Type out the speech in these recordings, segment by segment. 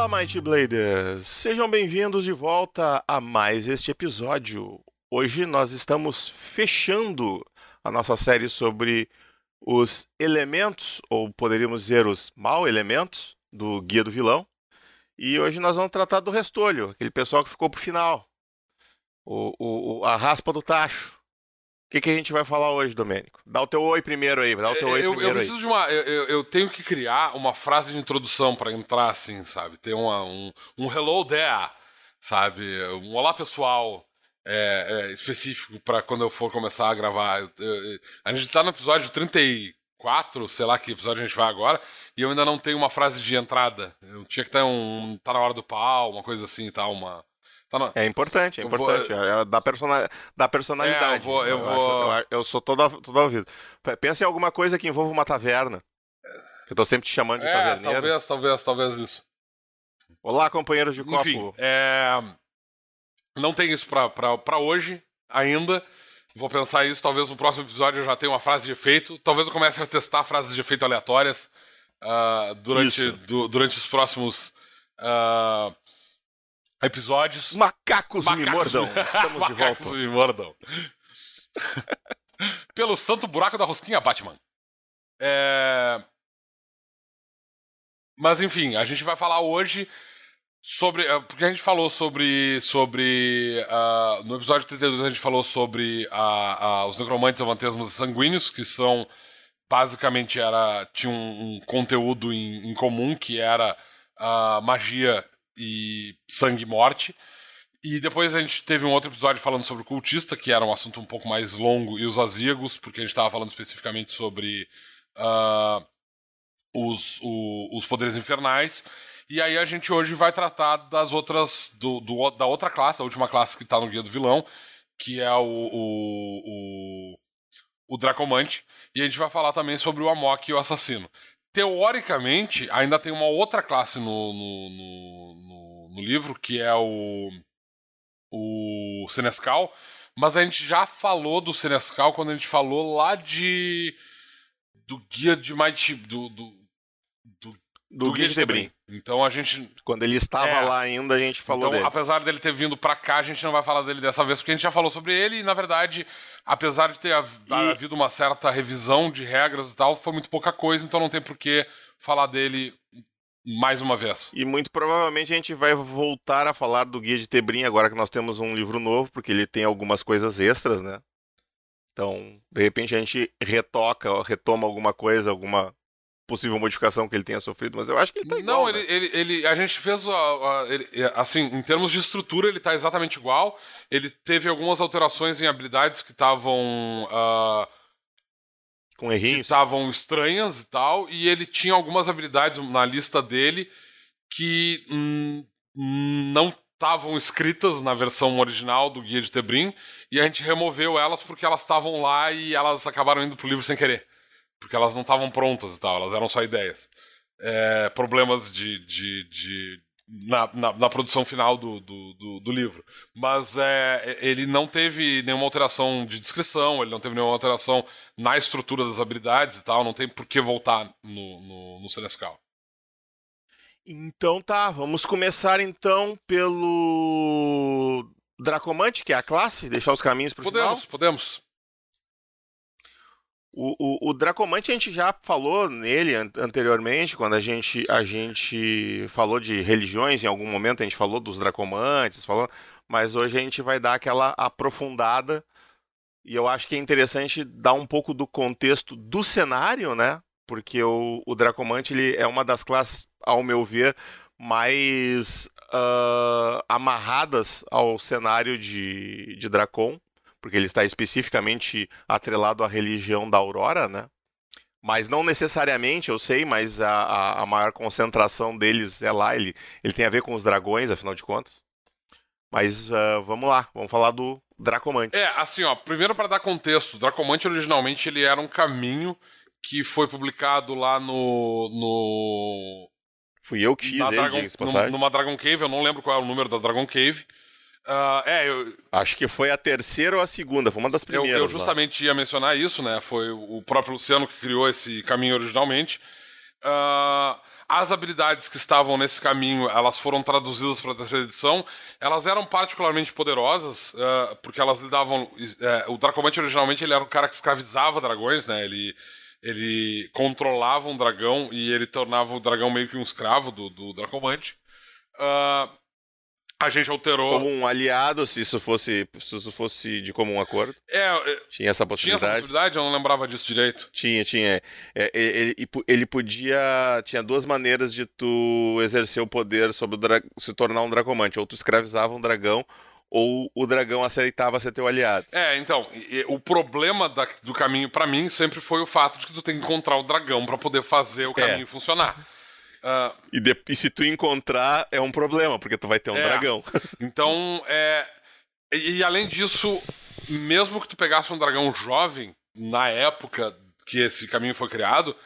Olá, Mighty Bladers! Sejam bem-vindos de volta a mais este episódio. Hoje nós estamos fechando a nossa série sobre os elementos, ou poderíamos dizer os mal elementos, do Guia do Vilão. E hoje nós vamos tratar do restolho, aquele pessoal que ficou pro final. O, o, a raspa do tacho. O que, que a gente vai falar hoje, Domênico? Dá o teu oi primeiro aí, dá o teu oi eu, primeiro eu preciso aí. de uma. Eu, eu, tenho que criar uma frase de introdução para entrar assim, sabe? Ter uma, um, um hello there, sabe? Um olá pessoal é, é, específico para quando eu for começar a gravar. Eu, a gente tá no episódio 34, sei lá que episódio a gente vai agora, e eu ainda não tenho uma frase de entrada. Eu tinha que ter um. tá na hora do pau, uma coisa assim e tal, uma. Tá no... É importante, é importante. Vou... É, da, persona... da personalidade. É, eu vou. Eu, eu, vou... Acho, eu, eu, sou todo, todo ouvido. Pensa em alguma coisa que envolva uma taverna. Eu tô sempre te chamando de é, taverneiro. Talvez, talvez, talvez isso. Olá, companheiros de Enfim, copo. É... Não tem isso pra, pra, pra hoje ainda. Vou pensar isso. Talvez no próximo episódio eu já tenha uma frase de efeito. Talvez eu comece a testar frases de efeito aleatórias uh, durante, du, durante os próximos. Uh, episódios. Macacos, Macacos me mordam. Estamos de volta. Macacos me mordam. Pelo santo buraco da rosquinha, Batman. É... Mas enfim, a gente vai falar hoje sobre. Porque a gente falou sobre. sobre uh, no episódio 32 a gente falou sobre uh, uh, os necromantes avantesmos sanguíneos, que são. Basicamente era. tinha um, um conteúdo em, em, comum que era magia e sangue e morte. E depois a gente teve um outro episódio falando sobre o cultista, que era um assunto um pouco mais longo, e os azíagos, porque a gente estava falando especificamente sobre uh, os, o, os poderes infernais. E aí a gente hoje vai tratar das outras. Do, do da outra classe, a última classe que está no Guia do Vilão, que é o, o, o, o Dracomante. E a gente vai falar também sobre o Amok e o Assassino teoricamente, ainda tem uma outra classe no, no, no, no, livro, que é o, o Senescal, mas a gente já falou do Senescal quando a gente falou lá de. do guia de Might. do, do, do, do guia de Tebrim. Então a gente. Quando ele estava é, lá ainda, a gente falou então, dele. Apesar dele ter vindo pra cá, a gente não vai falar dele dessa vez, porque a gente já falou sobre ele e, na verdade, apesar de ter e... havido uma certa revisão de regras e tal, foi muito pouca coisa, então não tem por que falar dele mais uma vez. E muito provavelmente a gente vai voltar a falar do Guia de Tebrim agora que nós temos um livro novo, porque ele tem algumas coisas extras, né? Então, de repente a gente retoca, retoma alguma coisa, alguma possível modificação que ele tenha sofrido, mas eu acho que ele tá igual. Não, ele, né? ele, ele, a gente fez. A, a, ele, assim, em termos de estrutura, ele tá exatamente igual. Ele teve algumas alterações em habilidades que estavam. Uh, com errinhos. Que estavam estranhas e tal. E ele tinha algumas habilidades na lista dele que hum, não estavam escritas na versão original do Guia de Tebrim. E a gente removeu elas porque elas estavam lá e elas acabaram indo pro livro sem querer porque elas não estavam prontas e tal, elas eram só ideias. É, problemas de, de, de na, na, na, produção final do, do, do, do, livro. Mas é, ele não teve nenhuma alteração de descrição, ele não teve nenhuma alteração na estrutura das habilidades e tal, não tem por que voltar no, no, no. Então tá, vamos começar então pelo Dracomante, que é a classe, deixar os caminhos para Podemos, final. podemos. O, o, o, Dracomante a gente já falou nele anteriormente, quando a gente, a gente falou de religiões, em algum momento a gente falou dos Dracomantes, falou, mas hoje a gente vai dar aquela aprofundada e eu acho que é interessante dar um pouco do contexto do cenário, né? Porque o, o Dracomante ele é uma das classes, ao meu ver, mais uh, amarradas ao cenário de, de Dracon porque ele está especificamente atrelado à religião da Aurora, né? Mas não necessariamente, eu sei, mas a, a, maior concentração deles é lá. Ele, ele tem a ver com os dragões, afinal de contas. Mas uh, vamos lá, vamos falar do Dracomante. É, assim, ó, primeiro para dar contexto, o Dracomante originalmente ele era um caminho que foi publicado lá no. no... Fui eu que fiz ele, Dragon, numa Dragon Cave, eu não lembro qual é o número da Dragon Cave. Uh, é, eu... Acho que foi a terceira ou a segunda, foi uma das primeiras. Eu, eu justamente lá. ia mencionar isso, né? Foi o próprio Luciano que criou esse caminho originalmente. Uh, as habilidades que estavam nesse caminho, elas foram traduzidas para a terceira edição. Elas eram particularmente poderosas, uh, porque elas lidavam. Uh, o Dracomante originalmente ele era um cara que escravizava dragões, né? Ele, ele controlava um dragão e ele tornava o dragão meio que um escravo do, do Dracomante. Uh, a gente alterou. Como um aliado, se isso fosse, se isso fosse de comum acordo. É, é tinha essa possibilidade. Tinha essa possibilidade? Eu não lembrava disso direito. Tinha, tinha. É, ele, ele podia. Tinha duas maneiras de tu exercer o poder sobre o dra... se tornar um dracomante. Ou tu escravizava um dragão, ou o dragão aceitava ser teu aliado. É, então, e, o problema da, do caminho para mim sempre foi o fato de que tu tem que encontrar o dragão para poder fazer o é. caminho é. funcionar. Uh, e, de, e, se tu encontrar, é um problema, porque tu vai ter um é, dragão. Então, é. E, e, além disso, mesmo que tu pegasse um dragão jovem, na época que esse caminho foi criado,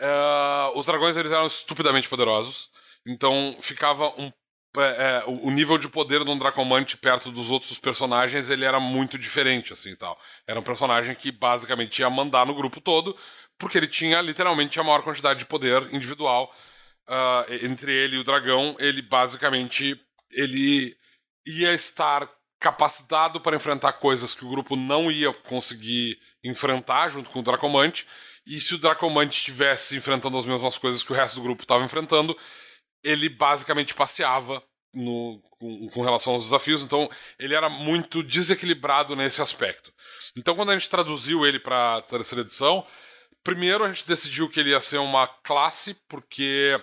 uh, os dragões eles eram estupidamente poderosos. Então ficava um. É, é, o nível de poder de um Dracomante perto dos outros personagens ele era muito diferente, assim tal. Era um personagem que basicamente ia mandar no grupo todo, porque ele tinha literalmente a maior quantidade de poder individual uh, entre ele e o dragão, ele basicamente ele ia estar capacitado para enfrentar coisas que o grupo não ia conseguir enfrentar junto com o Dracomante. E se o Dracomante estivesse enfrentando as mesmas coisas que o resto do grupo estava enfrentando, ele basicamente passeava no, com, com, relação aos desafios. Então ele era muito desequilibrado nesse aspecto. Então quando a gente traduziu ele para a terceira edição, primeiro a gente decidiu que ele ia ser uma classe, porque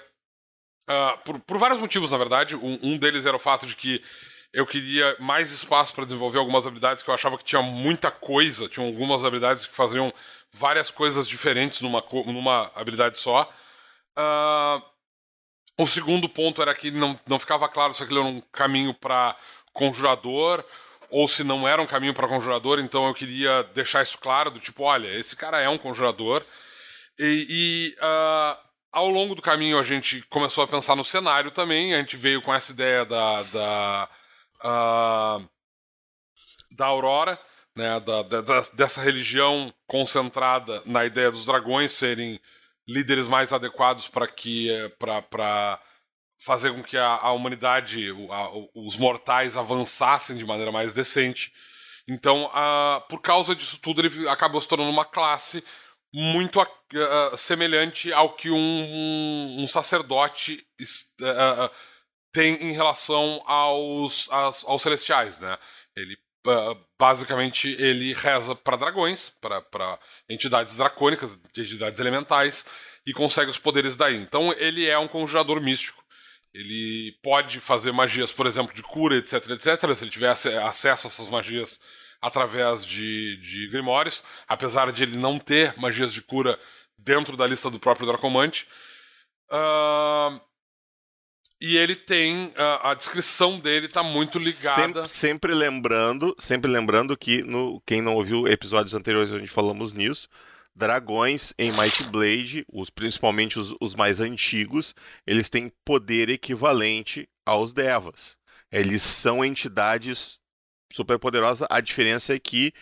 Uh, por, por, vários motivos, na verdade. Um, um, deles era o fato de que eu queria mais espaço para desenvolver algumas habilidades que eu achava que tinha muita coisa. Tinham algumas habilidades que faziam várias coisas diferentes numa, numa habilidade só. Uh, o segundo ponto era que não, não ficava claro se aquilo era um caminho para conjurador ou se não era um caminho para conjurador, então eu queria deixar isso claro, do tipo, olha, esse cara é um conjurador. E, e uh, ao longo do caminho a gente começou a pensar no cenário também. A gente veio com essa ideia da da, uh, da Aurora, né, da, da, dessa religião concentrada na ideia dos dragões serem líderes mais adequados para que para fazer com que a, a humanidade, a, os mortais avançassem de maneira mais decente. Então, uh, por causa disso tudo, ele acabou se tornando uma classe muito uh, semelhante ao que um, um sacerdote uh, tem em relação aos, aos, aos celestiais, né? Ele uh, basicamente ele reza para dragões, para entidades dracônicas, entidades elementais e consegue os poderes daí. Então ele é um conjurador místico. Ele pode fazer magias, por exemplo, de cura, etc, etc. Se ele tiver acesso a essas magias através de, de Grimórios, apesar de ele não ter magias de cura dentro da lista do próprio Dracomante. Uh, e ele tem uh, a descrição dele está muito ligada. Sempre, sempre, lembrando, sempre lembrando que no quem não ouviu episódios anteriores gente falamos nisso, dragões em Might Blade, os, principalmente os, os mais antigos, eles têm poder equivalente aos devas. Eles são entidades super poderosa. A diferença é que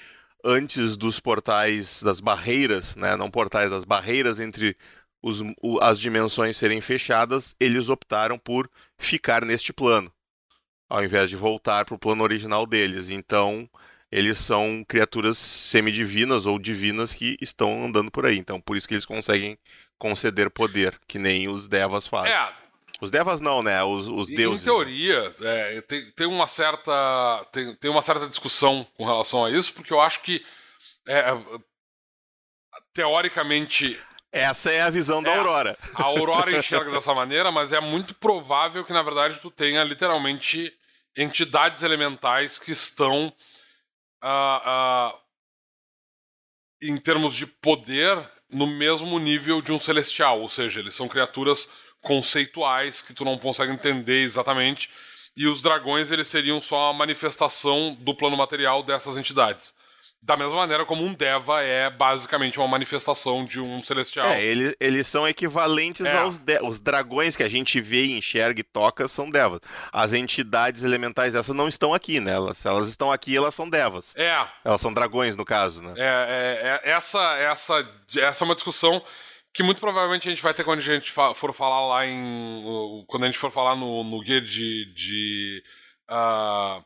antes dos portais, das barreiras, né, não portais, as barreiras entre os, o, as dimensões serem fechadas, eles optaram por ficar neste plano, ao invés de voltar para o plano original deles. Então, eles são criaturas semidivinas ou divinas que estão andando por aí. Então, por isso que eles conseguem conceder poder, que nem os devas fazem. É, os devas não, né? Os, os deuses. Em teoria, é, tem, tem, uma certa, tem, tem uma certa discussão com relação a isso, porque eu acho que é, teoricamente. Essa é a visão da é, Aurora. A Aurora enxerga dessa maneira, mas é muito provável que, na verdade, tu tenha literalmente entidades elementais que estão. Uh, uh, em termos de poder, no mesmo nível de um celestial. Ou seja, eles são criaturas conceituais que tu não consegue entender exatamente. E os dragões eles seriam só a manifestação do plano material dessas entidades. Da mesma maneira como um Deva é basicamente uma manifestação de um celestial. É, eles, eles são equivalentes é. aos de os dragões que a gente vê, enxerga e toca são Devas. As entidades elementais essas não estão aqui, né? Elas, elas estão aqui elas são Devas. É. Elas são dragões, no caso, né? É, é, é essa, essa, essa é uma discussão que muito provavelmente a gente vai ter quando a gente for falar lá em. Quando a gente for falar no, no guia de. de uh,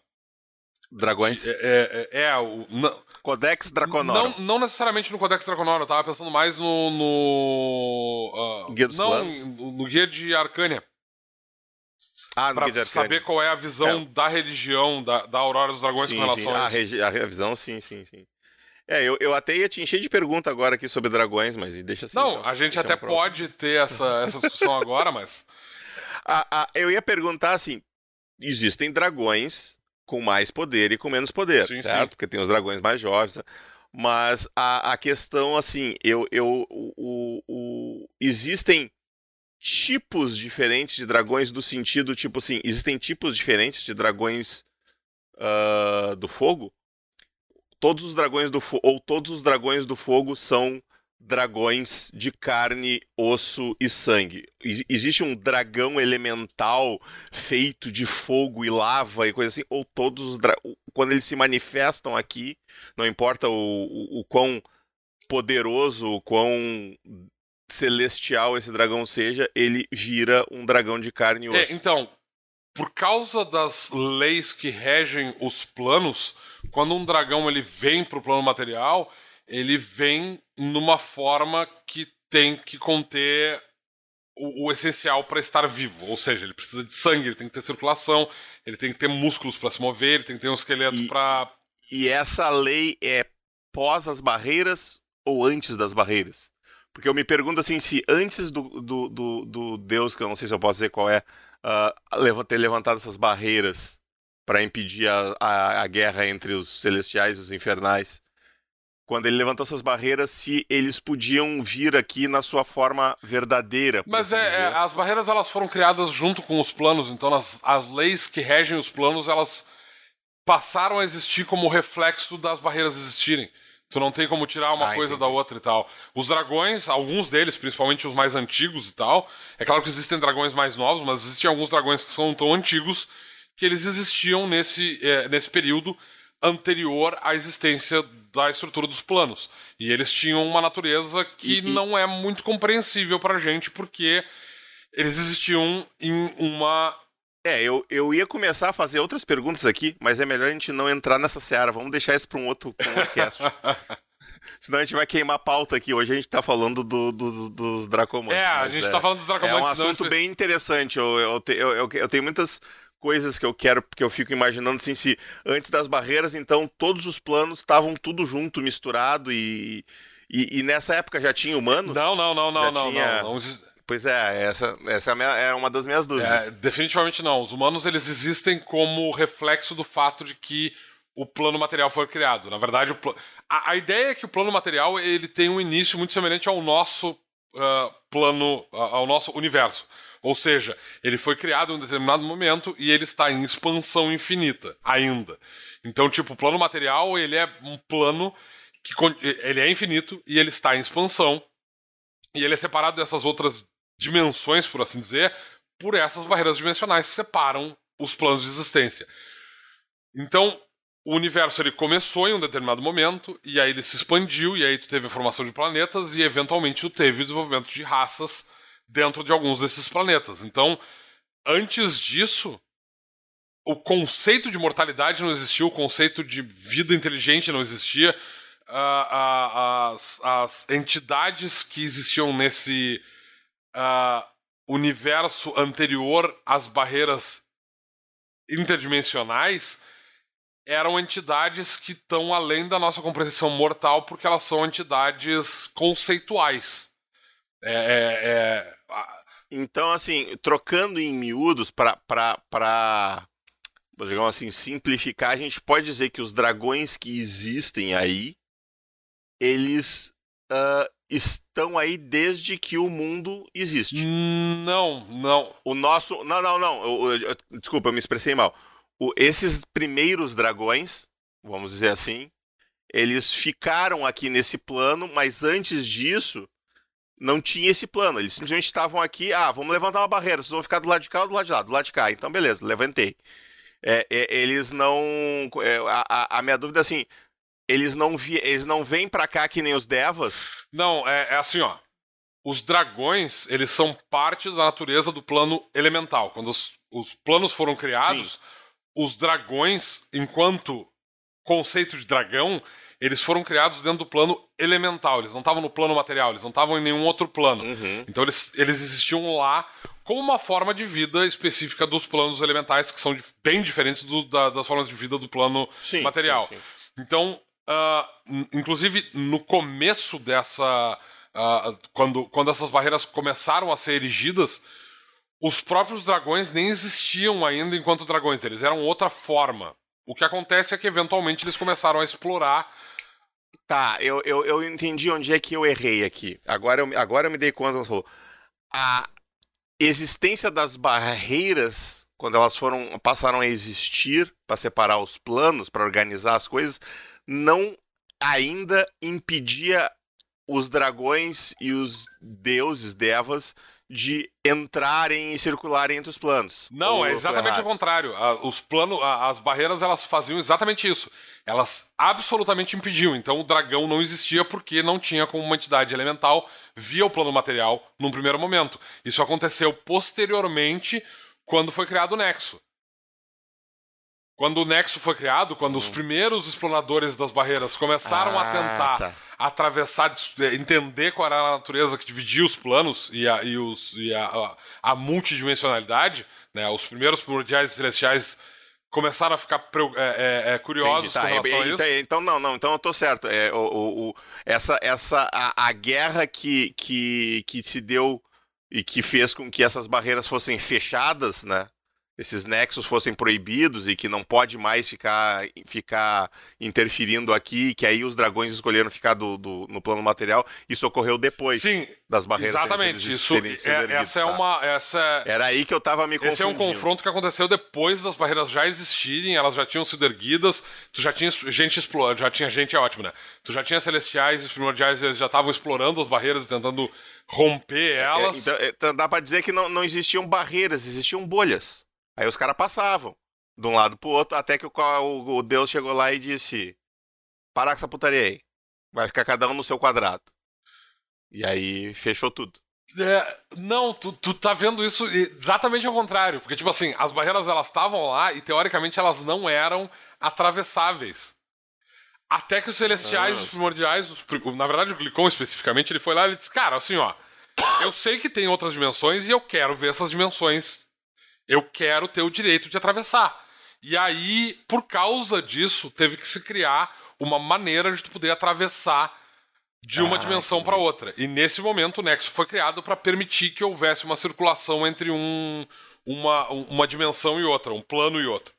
Dragões? É, é, é, é o. Não, Codex Draconorum. Não, não necessariamente no Codex Draconorum, eu tava pensando mais no. no uh, guia dos não, planos? No, guia de Arcânia. Ah, no pra guia de Arcânia. saber qual é a visão É. da religião da, da Aurora dos Dragões sim, com relação sim. a A, isso. regi- a revisão, sim, sim, sim. É, eu, eu até ia te encher de pergunta agora aqui sobre dragões, mas deixa assim. Não, então. a gente até pode ter essa, essa discussão agora, mas. Ah, ah, eu ia perguntar assim: existem dragões com mais poder e com menos poder, Sim, certo? sim. Porque tem os dragões mais jovens. né? Mas a, a questão, assim, eu, eu, o, o- existem tipos diferentes de dragões do sentido, tipo assim, existem tipos diferentes de dragões ah, do fogo? Todos os dragões do fogo, ou todos os dragões do fogo são dragões de carne, osso e sangue. Ex- existe um dragão elemental feito de fogo e lava e coisa assim, ou todos os dra- quando eles se manifestam aqui, não importa o, o, o quão poderoso, o quão celestial esse dragão seja, ele vira um dragão de carne e osso. É, então, por causa das leis que regem os planos, quando um dragão ele vem pro plano material, ele vem numa forma que tem que conter o, o essencial para estar vivo. Ou seja, ele precisa de sangue, ele tem que ter circulação, ele tem que ter músculos para se mover, ele tem que ter um esqueleto para E essa lei é pós as barreiras ou antes das barreiras? Porque eu me pergunto assim, se antes do, do, do, do Deus, que eu não sei se eu posso dizer qual é, leva- ter levantado essas barreiras para impedir a, a, a guerra entre os celestiais e os infernais, quando ele levantou essas barreiras, se eles podiam vir aqui na sua forma verdadeira. Mas assim é, é, as barreiras elas foram criadas junto com os planos, então as, as leis que regem os planos elas passaram a existir como reflexo das barreiras existirem. Tu não tem como tirar uma Ah, coisa entendi. da outra e tal. Os dragões, alguns deles, principalmente os mais antigos e tal, é claro que existem dragões mais novos, mas existem alguns dragões que são tão antigos que eles existiam nesse, é, nesse período anterior à existência da estrutura dos planos. E eles tinham uma natureza que E- não é muito compreensível pra gente, porque eles existiam em uma. É, eu, eu ia começar a fazer outras perguntas aqui, mas é melhor a gente não entrar nessa seara. Vamos deixar isso para um outro, pra um outro cast. Senão a gente vai queimar a pauta aqui. Hoje a gente tá falando do- do- dos Dracomantes. É, a gente tá falando dos É Dracomantes. um não assunto bem interessante. Eu, eu, te- eu, eu- eu tenho muitas coisas que eu quero, que eu fico imaginando assim, se antes das barreiras, então, todos os planos estavam tudo junto, misturado e, e, e nessa época já tinha humanos? Não, não, não, não, não, tinha- não. não Pois é, essa, essa é, minha- é uma das minhas dúvidas. É, definitivamente não. Os humanos eles existem como reflexo do fato de que o plano material foi criado. Na verdade, o pla- a, a ideia é que o plano material ele tem um início muito semelhante ao nosso ah, plano, ao nosso universo. Ou seja, ele foi criado em um determinado momento e ele está em expansão infinita ainda. Então, tipo, o plano material ele é um plano que ele é infinito e ele está em expansão e ele é separado dessas outras dimensões, por assim dizer, por essas barreiras dimensionais que separam os planos de existência. Então, o universo ele começou em um determinado momento, e aí ele se expandiu, e aí tu teve a formação de planetas, e eventualmente tu teve o desenvolvimento de raças dentro de alguns desses planetas. Então, antes disso, o conceito de mortalidade não existia, o conceito de vida inteligente não existia. Ah, ah, as, as entidades que existiam nesse ah, universo anterior às barreiras interdimensionais eram entidades que estão além da nossa compreensão mortal porque elas são entidades conceituais. É, é- é- Então, assim, trocando em miúdos para digamos assim, simplificar, a gente pode dizer que os dragões que existem aí, eles ah, estão aí desde que o mundo existe. não, não. O nosso. Não, não, não. eu- eu- eu- desculpa, eu me expressei mal. O- esses primeiros dragões, vamos dizer assim, eles ficaram aqui nesse plano, mas antes disso, não tinha esse plano. Eles simplesmente estavam aqui. Ah, vamos levantar uma barreira. Vocês vão ficar do lado de cá ou do lado de lá? Do lado de cá. Então, beleza, levantei. É, é, eles não. é, a, a- minha dúvida é assim. Eles não, vi, eles não vêm pra cá que nem os Devas. Não, é, é assim, ó. os dragões, eles são parte da natureza do plano elemental. Quando os, os planos foram criados, Sim. os dragões, enquanto conceito de dragão, eles foram criados dentro do plano elemental. Eles não estavam no plano material, eles não estavam em nenhum outro plano. Uhum. Então eles, eles existiam lá como uma forma de vida específica dos planos elementais, que são bem diferentes do, da, das formas de vida do plano sim, material. Sim, sim. Então, uh, inclusive, no começo dessa. Uh, quando, quando essas barreiras começaram a ser erigidas, os próprios dragões nem existiam ainda enquanto dragões, eles eram outra forma. O que acontece é que eventualmente eles começaram a explorar. Tá, eu, eu, eu entendi onde é que eu errei aqui. Agora eu, agora eu me dei conta, falou. A existência das barreiras, quando elas foram passaram a existir para separar os planos, para organizar as coisas, não ainda impedia os dragões e os deuses, devas, de entrarem e circularem entre os planos. Não, Ou é exatamente o contrário. Os planos, as barreiras, elas faziam exatamente isso. Elas absolutamente impediam. Então o dragão não existia porque não tinha como uma entidade elemental via o plano material num primeiro momento. Isso aconteceu posteriormente quando foi criado o Nexo. Quando o Nexo foi criado, quando os hum. primeiros exploradores das barreiras começaram ah, a tentar tá. atravessar, é, entender qual era a natureza que dividia os planos e a, e os, e a, a, a multidimensionalidade, né, os primeiros primordiais celestiais começaram a ficar é, é, é, curiosos tá. com relação a isso. Então, não, não, então eu tô certo. É, o, o, o essa, essa, a, a guerra que, que, que se deu e que fez com que essas barreiras fossem fechadas, né? Esses nexos fossem proibidos e que não pode mais ficar, ficar interferindo aqui, que aí os dragões escolheram ficar do, do no plano material, isso ocorreu depois Sim, das barreiras. Exatamente, isso, é, essa é tá? uma... Essa é, Era aí que eu tava me confundindo. Esse é um confronto que aconteceu depois das barreiras já existirem, elas já tinham sido erguidas, tu já tinha gente explorando, já tinha gente, é ótimo, né? Tu já tinha celestiais, os primordiais, eles já estavam explorando as barreiras, tentando romper é, elas. É, então, dá pra dizer que não, não existiam barreiras, existiam bolhas. Aí os caras passavam de um lado pro outro, até que o, o, o Deus chegou lá e disse: Para com essa putaria aí. Vai ficar cada um no seu quadrado. E aí fechou tudo. É, não, tu, tu tá vendo isso exatamente ao contrário. Porque, tipo assim, as barreiras elas estavam lá e teoricamente elas não eram atravessáveis. Até que os celestiais, os primordiais, os, na verdade o Glicon especificamente, ele foi lá e disse: Cara, assim, ó, eu sei que tem outras dimensões e eu quero ver essas dimensões eu quero ter o direito de atravessar. E aí, por causa disso, teve que se criar uma maneira de tu poder atravessar de uma ah, dimensão para outra. E nesse momento o Nexo foi criado para permitir que houvesse uma circulação entre um, uma, uma dimensão e outra, um plano e outro.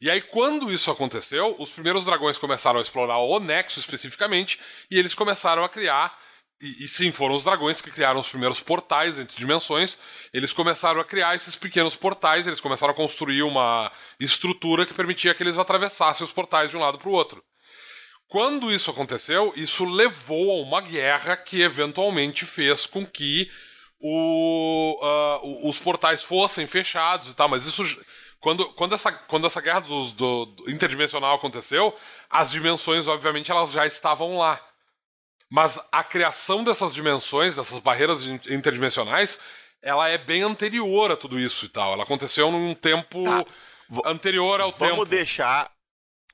E aí, quando isso aconteceu, os primeiros dragões começaram a explorar o Nexo especificamente, e eles começaram a criar e, e, sim, foram os dragões que criaram os primeiros portais entre dimensões. Eles começaram a criar esses pequenos portais, eles começaram a construir uma estrutura que permitia que eles atravessassem os portais de um lado para o outro. Quando isso aconteceu, isso levou a uma guerra que eventualmente fez com que o, uh, os portais fossem fechados e tal, mas isso. Quando, quando, essa, quando essa guerra do, do, do interdimensional aconteceu, as dimensões, obviamente, elas já estavam lá. Mas a criação dessas dimensões, dessas barreiras interdimensionais, ela é bem anterior a tudo isso e tal. Ela aconteceu num tempo tá. anterior ao Vamos tempo. Vamos deixar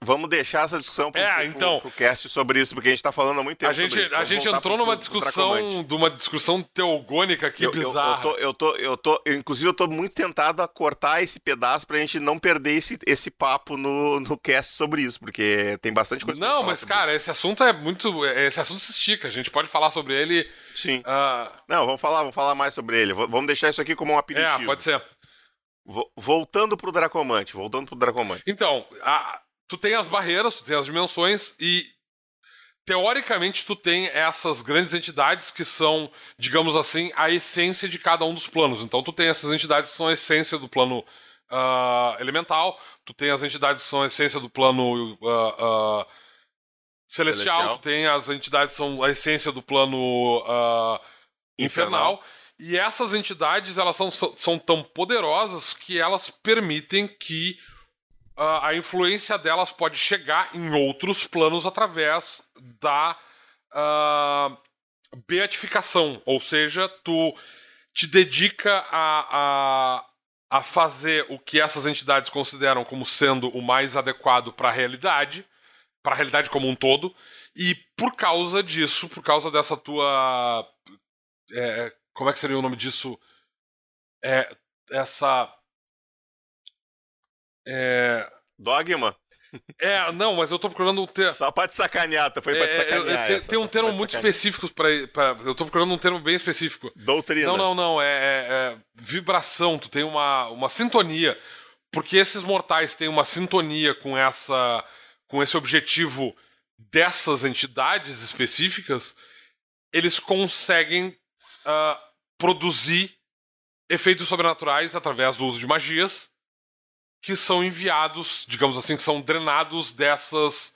Vamos deixar essa discussão para é, então, o cast sobre isso, porque a gente está falando há muito tempo. A gente, a gente entrou numa discussão, de uma discussão teogônica aqui eu, bizarra. Eu, eu, tô, eu, tô, eu tô, inclusive, eu tô muito tentado a cortar esse pedaço para a gente não perder esse, esse papo no, no cast sobre isso, porque tem bastante coisa. Não, mas cara, isso. esse assunto é muito, esse assunto se estica. A gente pode falar sobre ele. Sim. Uh... Não, vamos falar, vamos falar mais sobre ele. Vamos deixar isso aqui como um aperitivo. É, pode ser. Voltando pro Dracomante, voltando pro Dracomante. Então, a, tu tem as barreiras, tu tem as dimensões e teoricamente tu tem essas grandes entidades que são, digamos assim, a essência de cada um dos planos. Então tu tem essas entidades que são a essência do plano uh, elemental, tu tem as entidades que são a essência do plano uh, uh, celestial, celestial, tu tem as entidades que são a essência do plano infernal. infernal. E essas entidades elas são, são tão poderosas que elas permitem que a influência delas pode chegar em outros planos através da. Uh, beatificação, ou seja, tu te dedica a, a, a fazer o que essas entidades consideram como sendo o mais adequado para a realidade, para a realidade como um todo, e por causa disso, por causa dessa tua. É, como é que seria o nome disso? É, essa. É... Dogma? É, não, mas eu tô procurando um termo. Só pra te sacanear, tá? foi pra te é, sacanear. tem, tem um termo muito específico para. Eu tô procurando um termo bem específico. Doutrina. Não, não, não. É, é, é, vibração, tu tem uma, uma sintonia. Porque esses mortais têm uma sintonia com essa. com esse objetivo dessas entidades específicas, eles conseguem uh, produzir efeitos sobrenaturais através do uso de magias que são enviados, digamos assim, que são drenados dessas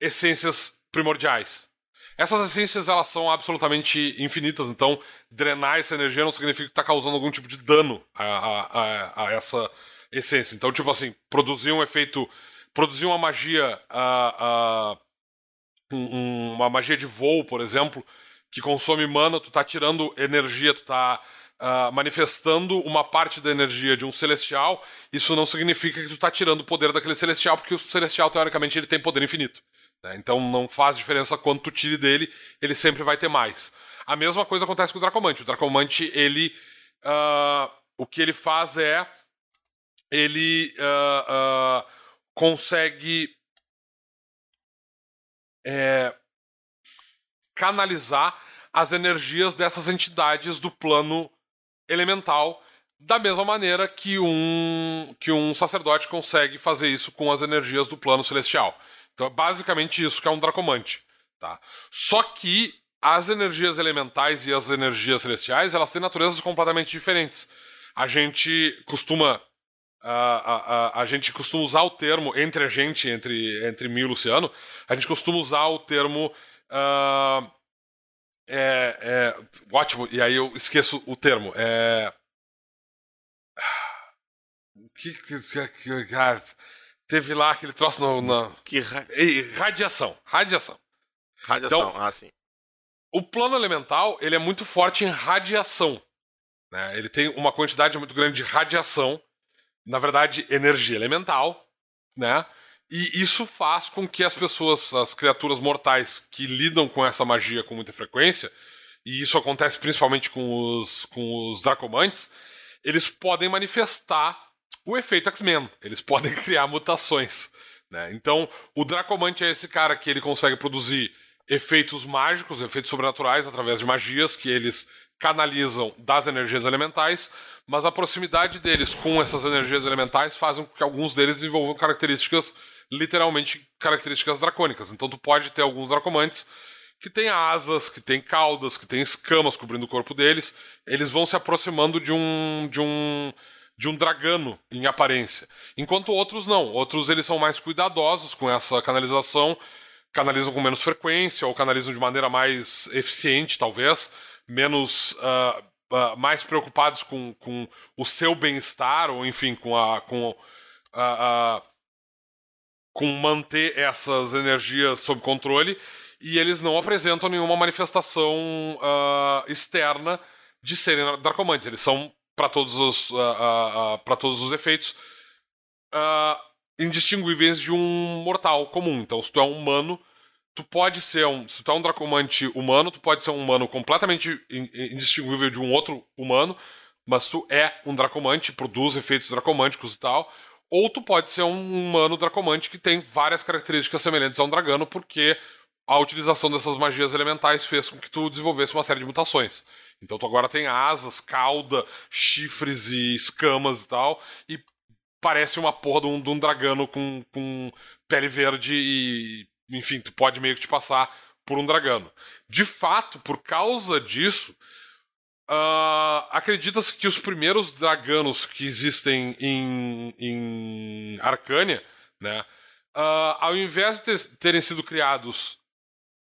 essências primordiais. Essas essências elas são absolutamente infinitas, então drenar essa energia não significa que está causando algum tipo de dano a, a, a, essa essência. Então, tipo assim, produzir um efeito, produzir uma magia, um, uma magia de voo, por exemplo, que consome mana, tu está tirando energia, tu está uh, manifestando uma parte da energia de um celestial, isso não significa que tu está tirando o poder daquele celestial, porque o celestial, teoricamente, ele tem poder infinito. Né? Então não faz diferença quanto tu tire dele, ele sempre vai ter mais. A mesma coisa acontece com o Dracomante. O Dracomante, ele. Uh, o que ele faz é. Ele uh, consegue. É, canalizar as energias dessas entidades do plano elemental, da mesma maneira que um, que um sacerdote consegue fazer isso com as energias do plano celestial. Então é basicamente isso que é um dracomante. Tá? Só que as energias elementais e as energias celestiais elas têm naturezas completamente diferentes. A gente costuma a, a, a, a, gente costuma usar o termo entre a gente, entre, entre mim e Luciano, a gente costuma usar o termo uh, é, é, ótimo, e aí eu esqueço o termo. É. O que, que, que, que ah, teve lá aquele troço no, na. Que ra... Radiação. Radiação. Radiação, então, ah, sim. O plano elemental ele é muito forte em radiação. Né? Ele tem uma quantidade muito grande de radiação, na verdade, energia elemental, né? E isso faz com que as pessoas, as criaturas mortais que lidam com essa magia com muita frequência, e isso acontece principalmente com os, com os Dracomantes, eles podem manifestar o efeito X-Men. Eles podem criar mutações. Né? Então, o Dracomante é esse cara que ele consegue produzir efeitos mágicos, efeitos sobrenaturais através de magias que eles canalizam das energias elementais, mas a proximidade deles com essas energias elementais fazem com que alguns deles desenvolvam características literalmente características dracônicas. Então tu pode ter alguns dracomantes que têm asas, que têm caudas, que têm escamas cobrindo o corpo deles. Eles vão se aproximando de um de um de um dragano em aparência. Enquanto outros não. Outros eles são mais cuidadosos com essa canalização, canalizam com menos frequência ou canalizam de maneira mais eficiente, talvez, menos uh, uh, mais preocupados com, com o seu bem-estar ou enfim com a com a, a com manter essas energias sob controle e eles não apresentam nenhuma manifestação uh, externa de serem Dracomantes. Eles são, para todos, os, uh, uh, uh todos os efeitos, indistinguíveis de um mortal comum. Então, se tu é um humano, tu pode ser um. Se tu é um Dracomante humano, tu pode ser um humano completamente indistinguível de um outro humano, mas tu é um Dracomante, produz efeitos dracomânticos e tal ou tu pode ser um humano dracomante que tem várias características semelhantes a um dragano, porque a utilização dessas magias elementais fez com que tu desenvolvesse uma série de mutações. Então tu agora tem asas, cauda, chifres e escamas e tal, e parece uma porra de um, de um dragano com, com pele verde e. Enfim, tu pode meio que te passar por um dragano. De fato, por causa disso, Uh, Acredita-se que os primeiros draganos que existem em, em Arcânia, né, uh, ao invés de terem sido criados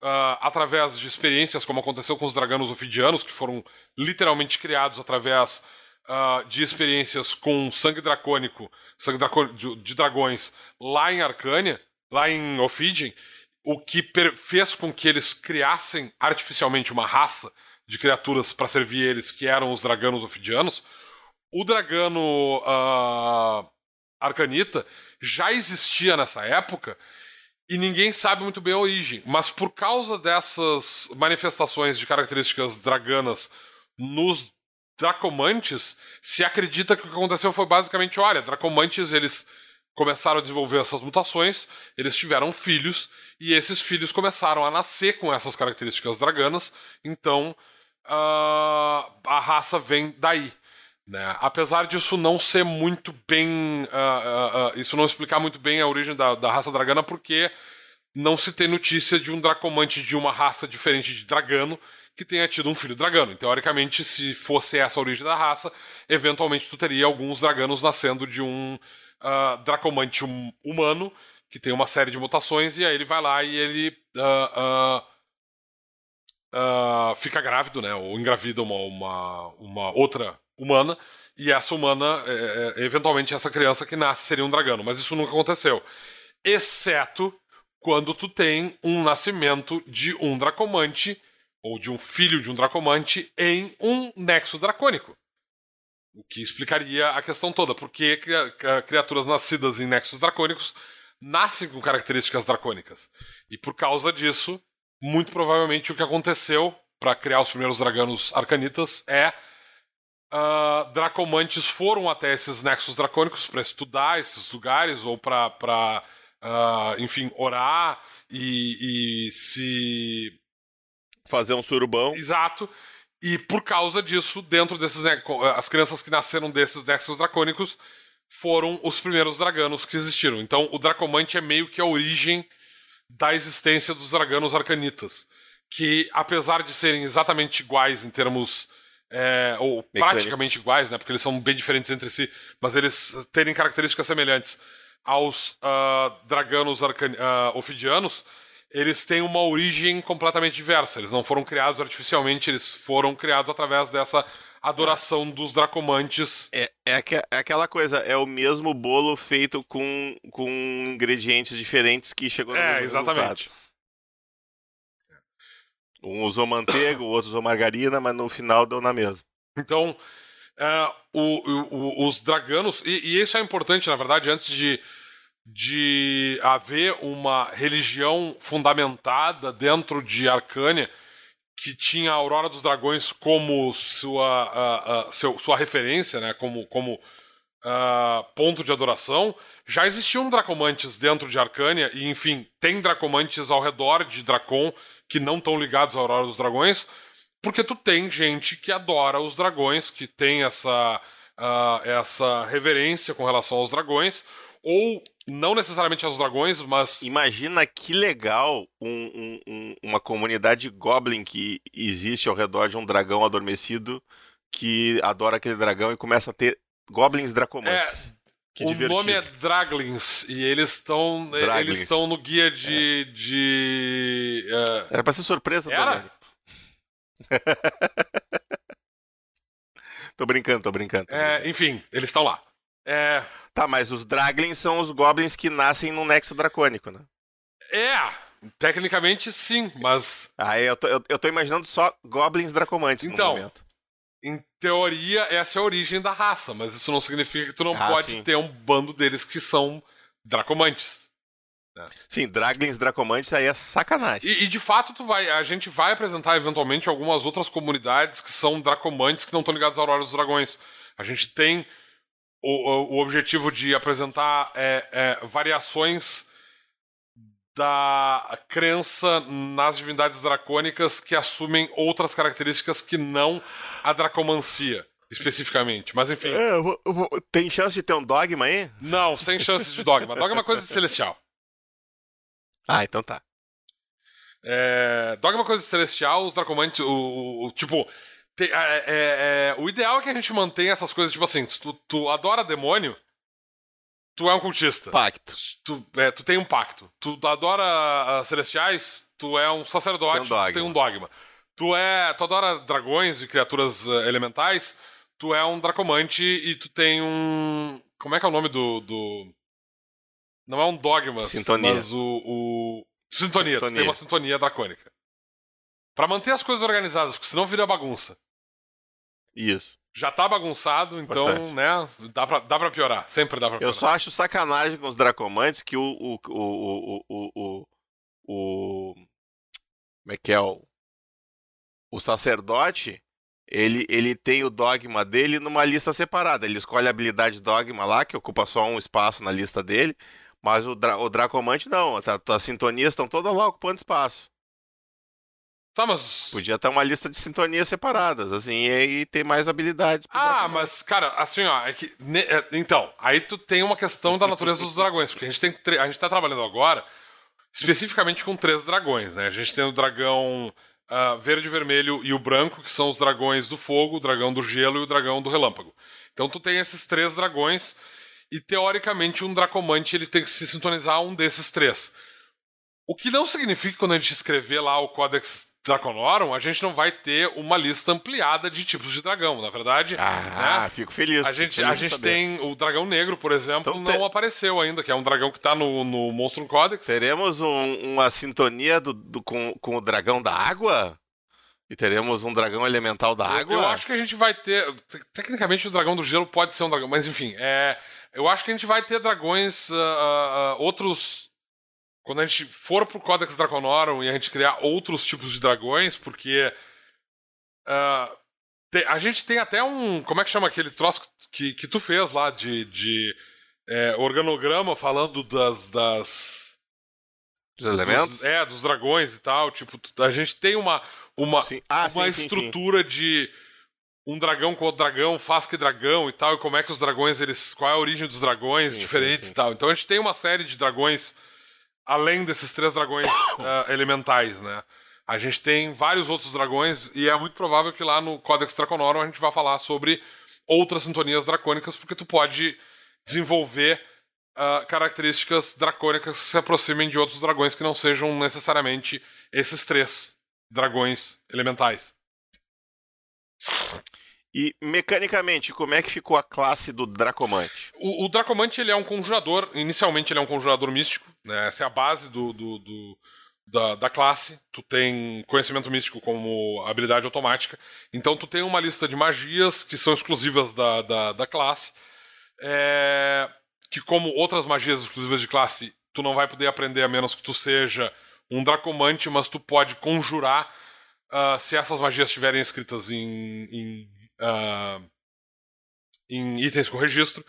uh, através de experiências, como aconteceu com os draganos ofidianos, que foram literalmente criados através de experiências com sangue dracônico, sangue de, de, dragões lá em Arcânia, lá em Ophidian, o que fez com que eles criassem artificialmente uma raça de criaturas para servir eles, que eram os draganos ofidianos, o dragano uh, arcanita já existia nessa época e ninguém sabe muito bem a origem. Mas por causa dessas manifestações de características draganas nos Dracomantes, se acredita que o que aconteceu foi basicamente, olha, Dracomantes eles começaram a desenvolver essas mutações, eles tiveram filhos e esses filhos começaram a nascer com essas características draganas, então uh, a raça vem daí. Né? Apesar disso não ser muito bem. Uh, uh, isso não explicar muito bem a origem da, da raça dragana, porque não se tem notícia de um dracomante de uma raça diferente de dragano que tenha tido um filho dragano. Teoricamente, se fosse essa a origem da raça, eventualmente tu teria alguns draganos nascendo de um uh, dracomante hum, humano que tem uma série de mutações e aí ele vai lá e ele uh, uh, fica grávido, né? Ou engravida uma, uma, uma outra humana e essa humana, é, é, eventualmente essa criança que nasce seria um dragano, mas isso nunca aconteceu. Exceto quando tu tem um nascimento de um dracomante ou de um filho de um dracomante em um nexo dracônico. O que explicaria a questão toda, porque criaturas nascidas em nexos dracônicos nascem com características dracônicas. E por causa disso, muito provavelmente o que aconteceu para criar os primeiros draganos arcanitas é uh, dracomantes foram até esses nexos dracônicos para estudar esses lugares ou para, uh, enfim, orar e, e se. Fazer um surubão. Exato. E por causa disso, dentro desses. As crianças que nasceram desses nexos dracônicos foram os primeiros draganos que existiram. Então, o Dracomante é meio que a origem da existência dos draganos arcanitas. Que, apesar de serem exatamente iguais em termos é, ou Mecânicos. praticamente iguais, né? Porque eles são bem diferentes entre si, mas eles terem características semelhantes aos uh, draganos uh, ofidianos, eles têm uma origem completamente diversa. Eles não foram criados artificialmente, eles foram criados através dessa adoração é. dos dracomantes. É, é, é, aquela coisa, é o mesmo bolo feito com, com ingredientes diferentes que chegou no É, exatamente. Resultado. Um usou manteiga, o outro usou margarina, mas no final deu na mesma. Então, uh, o, o, os draganos. E, e, isso é importante, na verdade, antes de, de haver uma religião fundamentada dentro de Arcânia, que tinha a Aurora dos Dragões como sua, seu, sua referência, né, como, como ponto de adoração. Já existiam Dracomantes dentro de Arcânia, e enfim, tem Dracomantes ao redor de Dracon que não estão ligados à Aurora dos Dragões, porque tu tem gente que adora os dragões, que tem essa, essa reverência com relação aos dragões, ou não necessariamente aos dragões, mas. Imagina que legal um, um, uma comunidade goblin que existe ao redor de um dragão adormecido que adora aquele dragão e começa a ter goblins dracomantes. É, que o divertido. nome é Draglins e eles estão eles estão no guia de. É. de uh... Era pra ser surpresa, Era? tô brincando, tô brincando. Tô é, brincando. enfim, eles estão lá. É... Tá, mas os Draglins são os goblins que nascem no nexo dracônico, né? É, tecnicamente sim, mas. Ah, eu tô, eu, eu tô imaginando só goblins dracomantes então, no momento em teoria, essa é a origem da raça, mas isso não significa que tu não ah, pode sim. ter um bando deles que são dracomantes. Né? Sim, Draglins Dracomantes aí é sacanagem. E, e, de fato, tu vai, a gente vai apresentar eventualmente algumas outras comunidades que são Dracomantes que não estão ligadas à Aurora dos Dragões. A gente tem o, o, o objetivo de apresentar é, é, variações da crença nas divindades dracônicas que assumem outras características que não a dracomancia, especificamente. Mas enfim. É, eu vou, eu vou, tem chance de ter um dogma aí? Não, sem chance de dogma. dogma é uma coisa celestial. Ah, então tá. É, dogma é uma coisa celestial, os dracomantes. O, o tipo. Te, é, é, é, o ideal é que a gente mantenha essas coisas, tipo assim, tu, tu adora demônio, tu é um cultista. Pacto. Tu, é, tu tem um pacto. Tu adora uh, celestiais, tu é um sacerdote, tem um tu tem um dogma. Tu é. Tu adora dragões e criaturas uh, elementais, tu é um dracomante e tu tem um. Como é que é o nome do. do... Não é um dogma, Sintonia. mas o, o. Sintonia, sintonia. tem uma sintonia dracônica. Para manter as coisas organizadas, porque senão vira bagunça. Isso. Já tá bagunçado, então, Importante. né? Dá pra, dá pra piorar. Sempre dá pra piorar. Eu só acho sacanagem com os Dracomantes que o. o, o, o, o, o como é que é? O, o sacerdote. Ele, ele tem o dogma dele numa lista separada. Ele escolhe a habilidade dogma lá, que ocupa só um espaço na lista dele. Mas o, Dra o Dracomante não. As, as sintonias estão todas lá ocupando espaço. Tá, mas. Podia ter uma lista de sintonias separadas, assim, e aí ter mais habilidades. Ah, mas, cara, assim, ó, é que. Ne, é, então, aí tu tem uma questão da natureza dos dragões, porque a gente tem. A gente tá trabalhando agora especificamente com três dragões, né? A gente tem o dragão uh, verde, vermelho e o branco, que são os dragões do fogo, o dragão do gelo e o dragão do relâmpago. Então tu tem esses três dragões e teoricamente um dracomante ele tem que se sintonizar a um desses três. O que não significa que quando a gente escrever lá o Codex Draconorum, a gente não vai ter uma lista ampliada de tipos de dragão, na verdade. Ah, né? fico feliz. A gente, feliz a gente tem o dragão negro, por exemplo, então, não te... apareceu ainda, que é um dragão que está no, no Monstrum Codex. Teremos um, uma sintonia do, do, com, com o dragão da água? E teremos um dragão elemental da água? Eu, eu acho que a gente vai ter. Tecnicamente, o dragão do gelo pode ser um dragão, mas enfim, é, eu acho que a gente vai ter dragões. Uh, uh, outros quando a gente for pro Codex Draconorum e a gente criar outros tipos de dragões, porque uh, te, a gente tem até um. Como é que chama aquele troço que, que tu fez lá de, de é, organograma falando das. das dos elementos? Dos, é, dos dragões e tal. Tipo, a gente tem uma, uma, ah, uma sim, estrutura sim, sim. de um dragão com outro dragão, faz que dragão e tal, e como é que os dragões, eles. Qual é a origem dos dragões diferentes e tal. Então a gente tem uma série de dragões além desses três dragões uh, elementais, né? A gente tem vários outros dragões e é muito provável que lá no Codex Draconorum a gente vá falar sobre outras sintonias dracônicas, porque tu pode desenvolver uh, características dracônicas que se aproximem de outros dragões que não sejam necessariamente esses três dragões elementais. E mecanicamente, como é que ficou a classe do Dracomante? O, o Dracomante ele é um conjurador, inicialmente ele é um conjurador místico, né? essa é a base do, do, do da, da, classe. Tu tem conhecimento místico como habilidade automática, então tu tem uma lista de magias que são exclusivas da, da, da classe, é... que como outras magias exclusivas de classe, tu não vai poder aprender a menos que tu seja um Dracomante, mas tu pode conjurar uh, se essas magias estiverem escritas em, em uh, em itens com registro.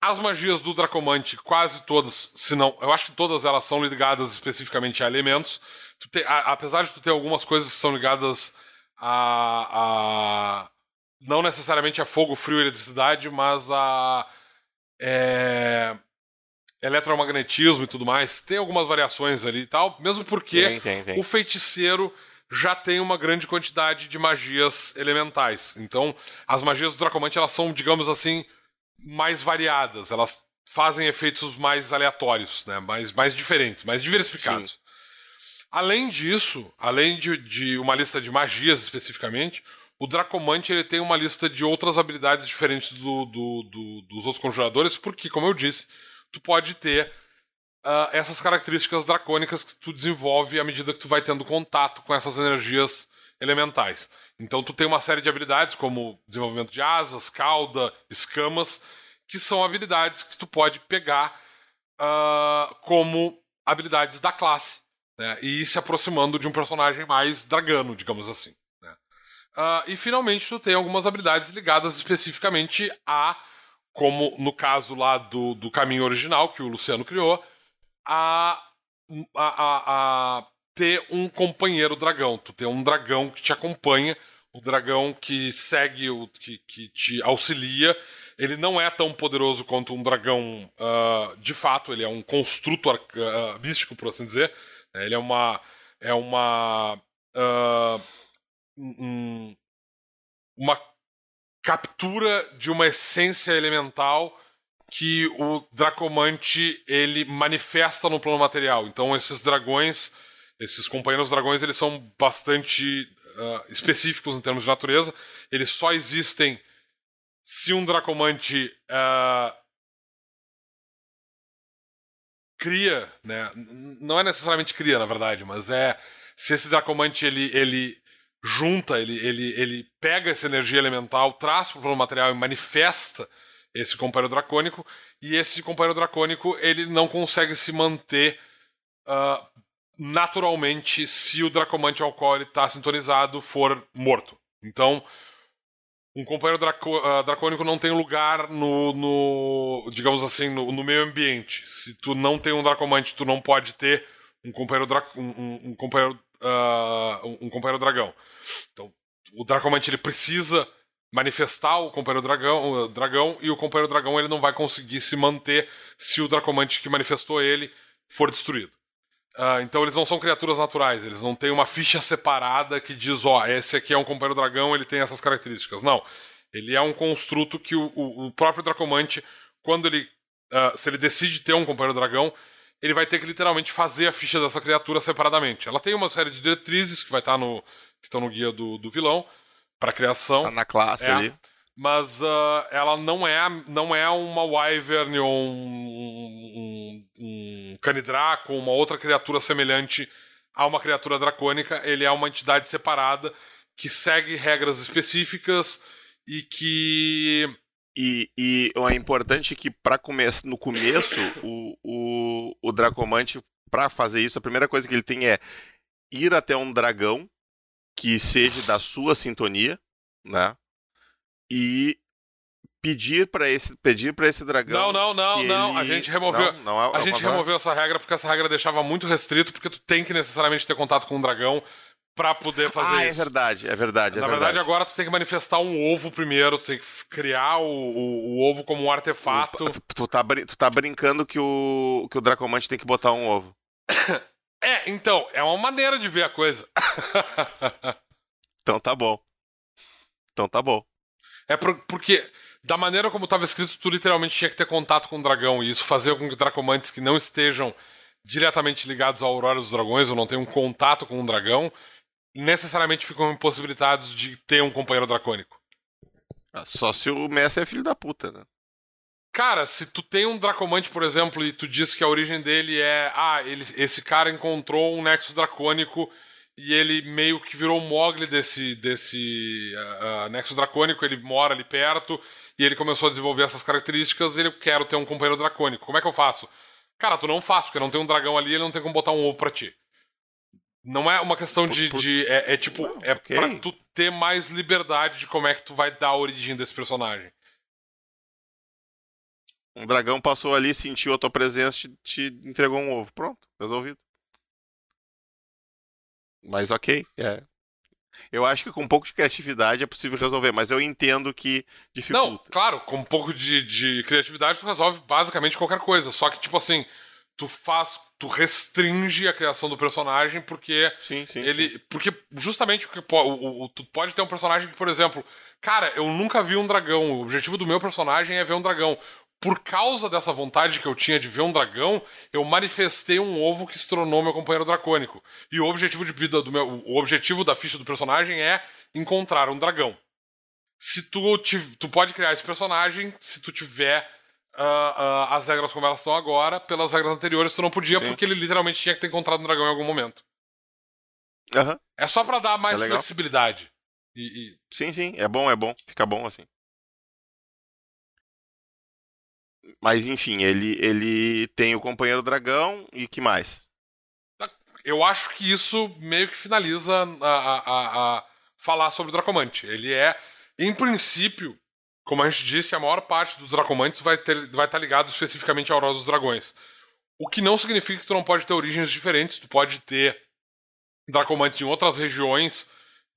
As magias do Dracomante, quase todas, se não, eu acho que todas elas são ligadas especificamente a elementos. Te, a, apesar de tu ter algumas coisas que são ligadas a, a não necessariamente a fogo, frio e eletricidade, mas a é, eletromagnetismo e tudo mais. Tem algumas variações ali e tal, mesmo porque tem, tem, tem. o feiticeiro já tem uma grande quantidade de magias elementais. Então, as magias do Dracomante elas são, digamos assim, mais variadas. Elas fazem efeitos mais aleatórios, né? mais, mais diferentes, mais diversificados. Sim. Além disso, além de, de, uma lista de magias especificamente, o Dracomante ele tem uma lista de outras habilidades diferentes do, do, do, dos outros conjuradores, porque, como eu disse, tu pode ter uh, essas características dracônicas que tu desenvolve à medida que tu vai tendo contato com essas energias elementais. Então tu tem uma série de habilidades como desenvolvimento de asas, cauda, escamas, que são habilidades que tu pode pegar uh, como habilidades da classe né, e ir se aproximando de um personagem mais dragano, digamos assim. Né. Uh, e finalmente tu tem algumas habilidades ligadas especificamente a, como no caso lá do, do caminho original que o Luciano criou, a, a, a, a ter um companheiro dragão. Tu ter um dragão que te acompanha, o dragão que segue, o que, que te auxilia. Ele não é tão poderoso quanto um dragão uh, de fato, ele é um construto uh, místico, por assim dizer. Ele é uma. É uma. Uh, um, uma captura de uma essência elemental que o Dracomante ele manifesta no plano material. Então esses dragões, esses companheiros dragões, eles são bastante uh, específicos em termos de natureza. Eles só existem se um Dracomante uh, cria, né? Não é necessariamente cria, na verdade, mas é se esse Dracomante ele, ele junta, ele, ele, ele pega essa energia elemental, traz para o plano material e manifesta esse companheiro dracônico, e esse companheiro dracônico ele não consegue se manter uh, naturalmente se o Dracomante ao qual ele está sintonizado for morto. Então, um companheiro draco, uh, dracônico não tem lugar no, no digamos assim, no, no, meio ambiente. Se tu não tem um Dracomante, tu não pode ter um companheiro, dra, um, um, companheiro, uh, um companheiro dragão. Então, o Dracomante ele precisa manifestar o companheiro dragão, o dragão e o companheiro dragão ele não vai conseguir se manter se o Dracomante que manifestou ele for destruído. Uh, então eles não são criaturas naturais, eles não têm uma ficha separada que diz, ó, oh, esse aqui é um companheiro dragão, ele tem essas características. Não. Ele é um construto que o, o, o próprio Dracomante, quando ele. Uh, se ele decide ter um companheiro dragão, ele vai ter que literalmente fazer a ficha dessa criatura separadamente. Ela tem uma série de diretrizes que vai estar no. que estão no guia do, do vilão, para criação. Tá na classe é, ali. Mas uh, ela não é, não é uma Wyvern ou um, um, um Canidraco, uma outra criatura semelhante a uma criatura dracônica. Ele é uma entidade separada que segue regras específicas e que. E, e é importante que para começar no começo o, o, o Dracomante para fazer isso a primeira coisa que ele tem é ir até um dragão que seja da sua sintonia, né? E pedir para esse pedir para esse dragão. Não, não, não, não. Ele... A gente removeu. Não, não é, a gente removeu essa regra porque essa regra deixava muito restrito porque tu tem que necessariamente ter contato com um dragão para poder fazer ah, é isso. é verdade, é verdade. É Na verdade, verdade, agora tu tem que manifestar um ovo primeiro, tu tem que criar o, o, o ovo como um artefato. Tu, tu, tá, tu tá brincando que o, que o Dracomante tem que botar um ovo. é, então, é uma maneira de ver a coisa. então tá bom. Então tá bom. É por, porque, da maneira como estava escrito, tu literalmente tinha que ter contato com o dragão, e isso fazia com que Dracomantes que não estejam diretamente ligados à Aurora dos Dragões, ou não tenham contato com um dragão, necessariamente ficam impossibilitados de ter um companheiro dracônico. Ah, só se o Messi é filho da puta, né? Cara, se tu tem um Dracomante, por exemplo, e tu diz que a origem dele é. Ah, ele, esse cara encontrou um Nexus Dracônico e ele meio que virou o Mogli desse, desse uh, uh, Nexo Dracônico, ele mora ali perto, e ele começou a desenvolver essas características, e ele quer ter um companheiro dracônico. Como é que eu faço? Cara, tu não faz, porque não tem um dragão ali, ele não tem como botar um ovo pra ti. Não é uma questão de. de é, é, tipo, é okay. pra tu ter mais liberdade de como é que tu vai dar a origem desse personagem. Um dragão passou ali, sentiu a tua presença, te, te entregou um ovo. Pronto, resolvido. Mas ok, é. Eu acho que com um pouco de criatividade é possível resolver, mas eu entendo que dificulta. Não, claro, com um pouco de, de criatividade tu resolve basicamente qualquer coisa. Só que, tipo assim, tu faz. Tu restringe a criação do personagem porque sim, sim, ele. Sim. Porque justamente o, o, o, tu pode ter um personagem que, por exemplo, cara, eu nunca vi um dragão. O objetivo do meu personagem é ver um dragão por causa dessa vontade que eu tinha de ver um dragão, eu manifestei um ovo que se tornou meu companheiro dracônico. E o objetivo de vida do meu, o objetivo da ficha do personagem é encontrar um dragão. Se tu, tu pode criar esse personagem se tu tiver uh, uh, as regras como elas estão agora, pelas regras anteriores tu não podia sim. porque ele literalmente tinha que ter encontrado um dragão em algum momento. Uhum. É só para dar mais é flexibilidade. E, e... Sim, sim, é bom, é bom, fica bom assim. Mas enfim, ele, ele tem o companheiro dragão e que mais? Eu acho que isso meio que finaliza a, a, a falar sobre o Dracomante. Ele é, em princípio, como a gente disse, a maior parte dos Dracomantes vai, ter, vai estar ligado especificamente à Aurora dos Dragões. O que não significa que tu não pode ter origens diferentes, tu pode ter Dracomantes em outras regiões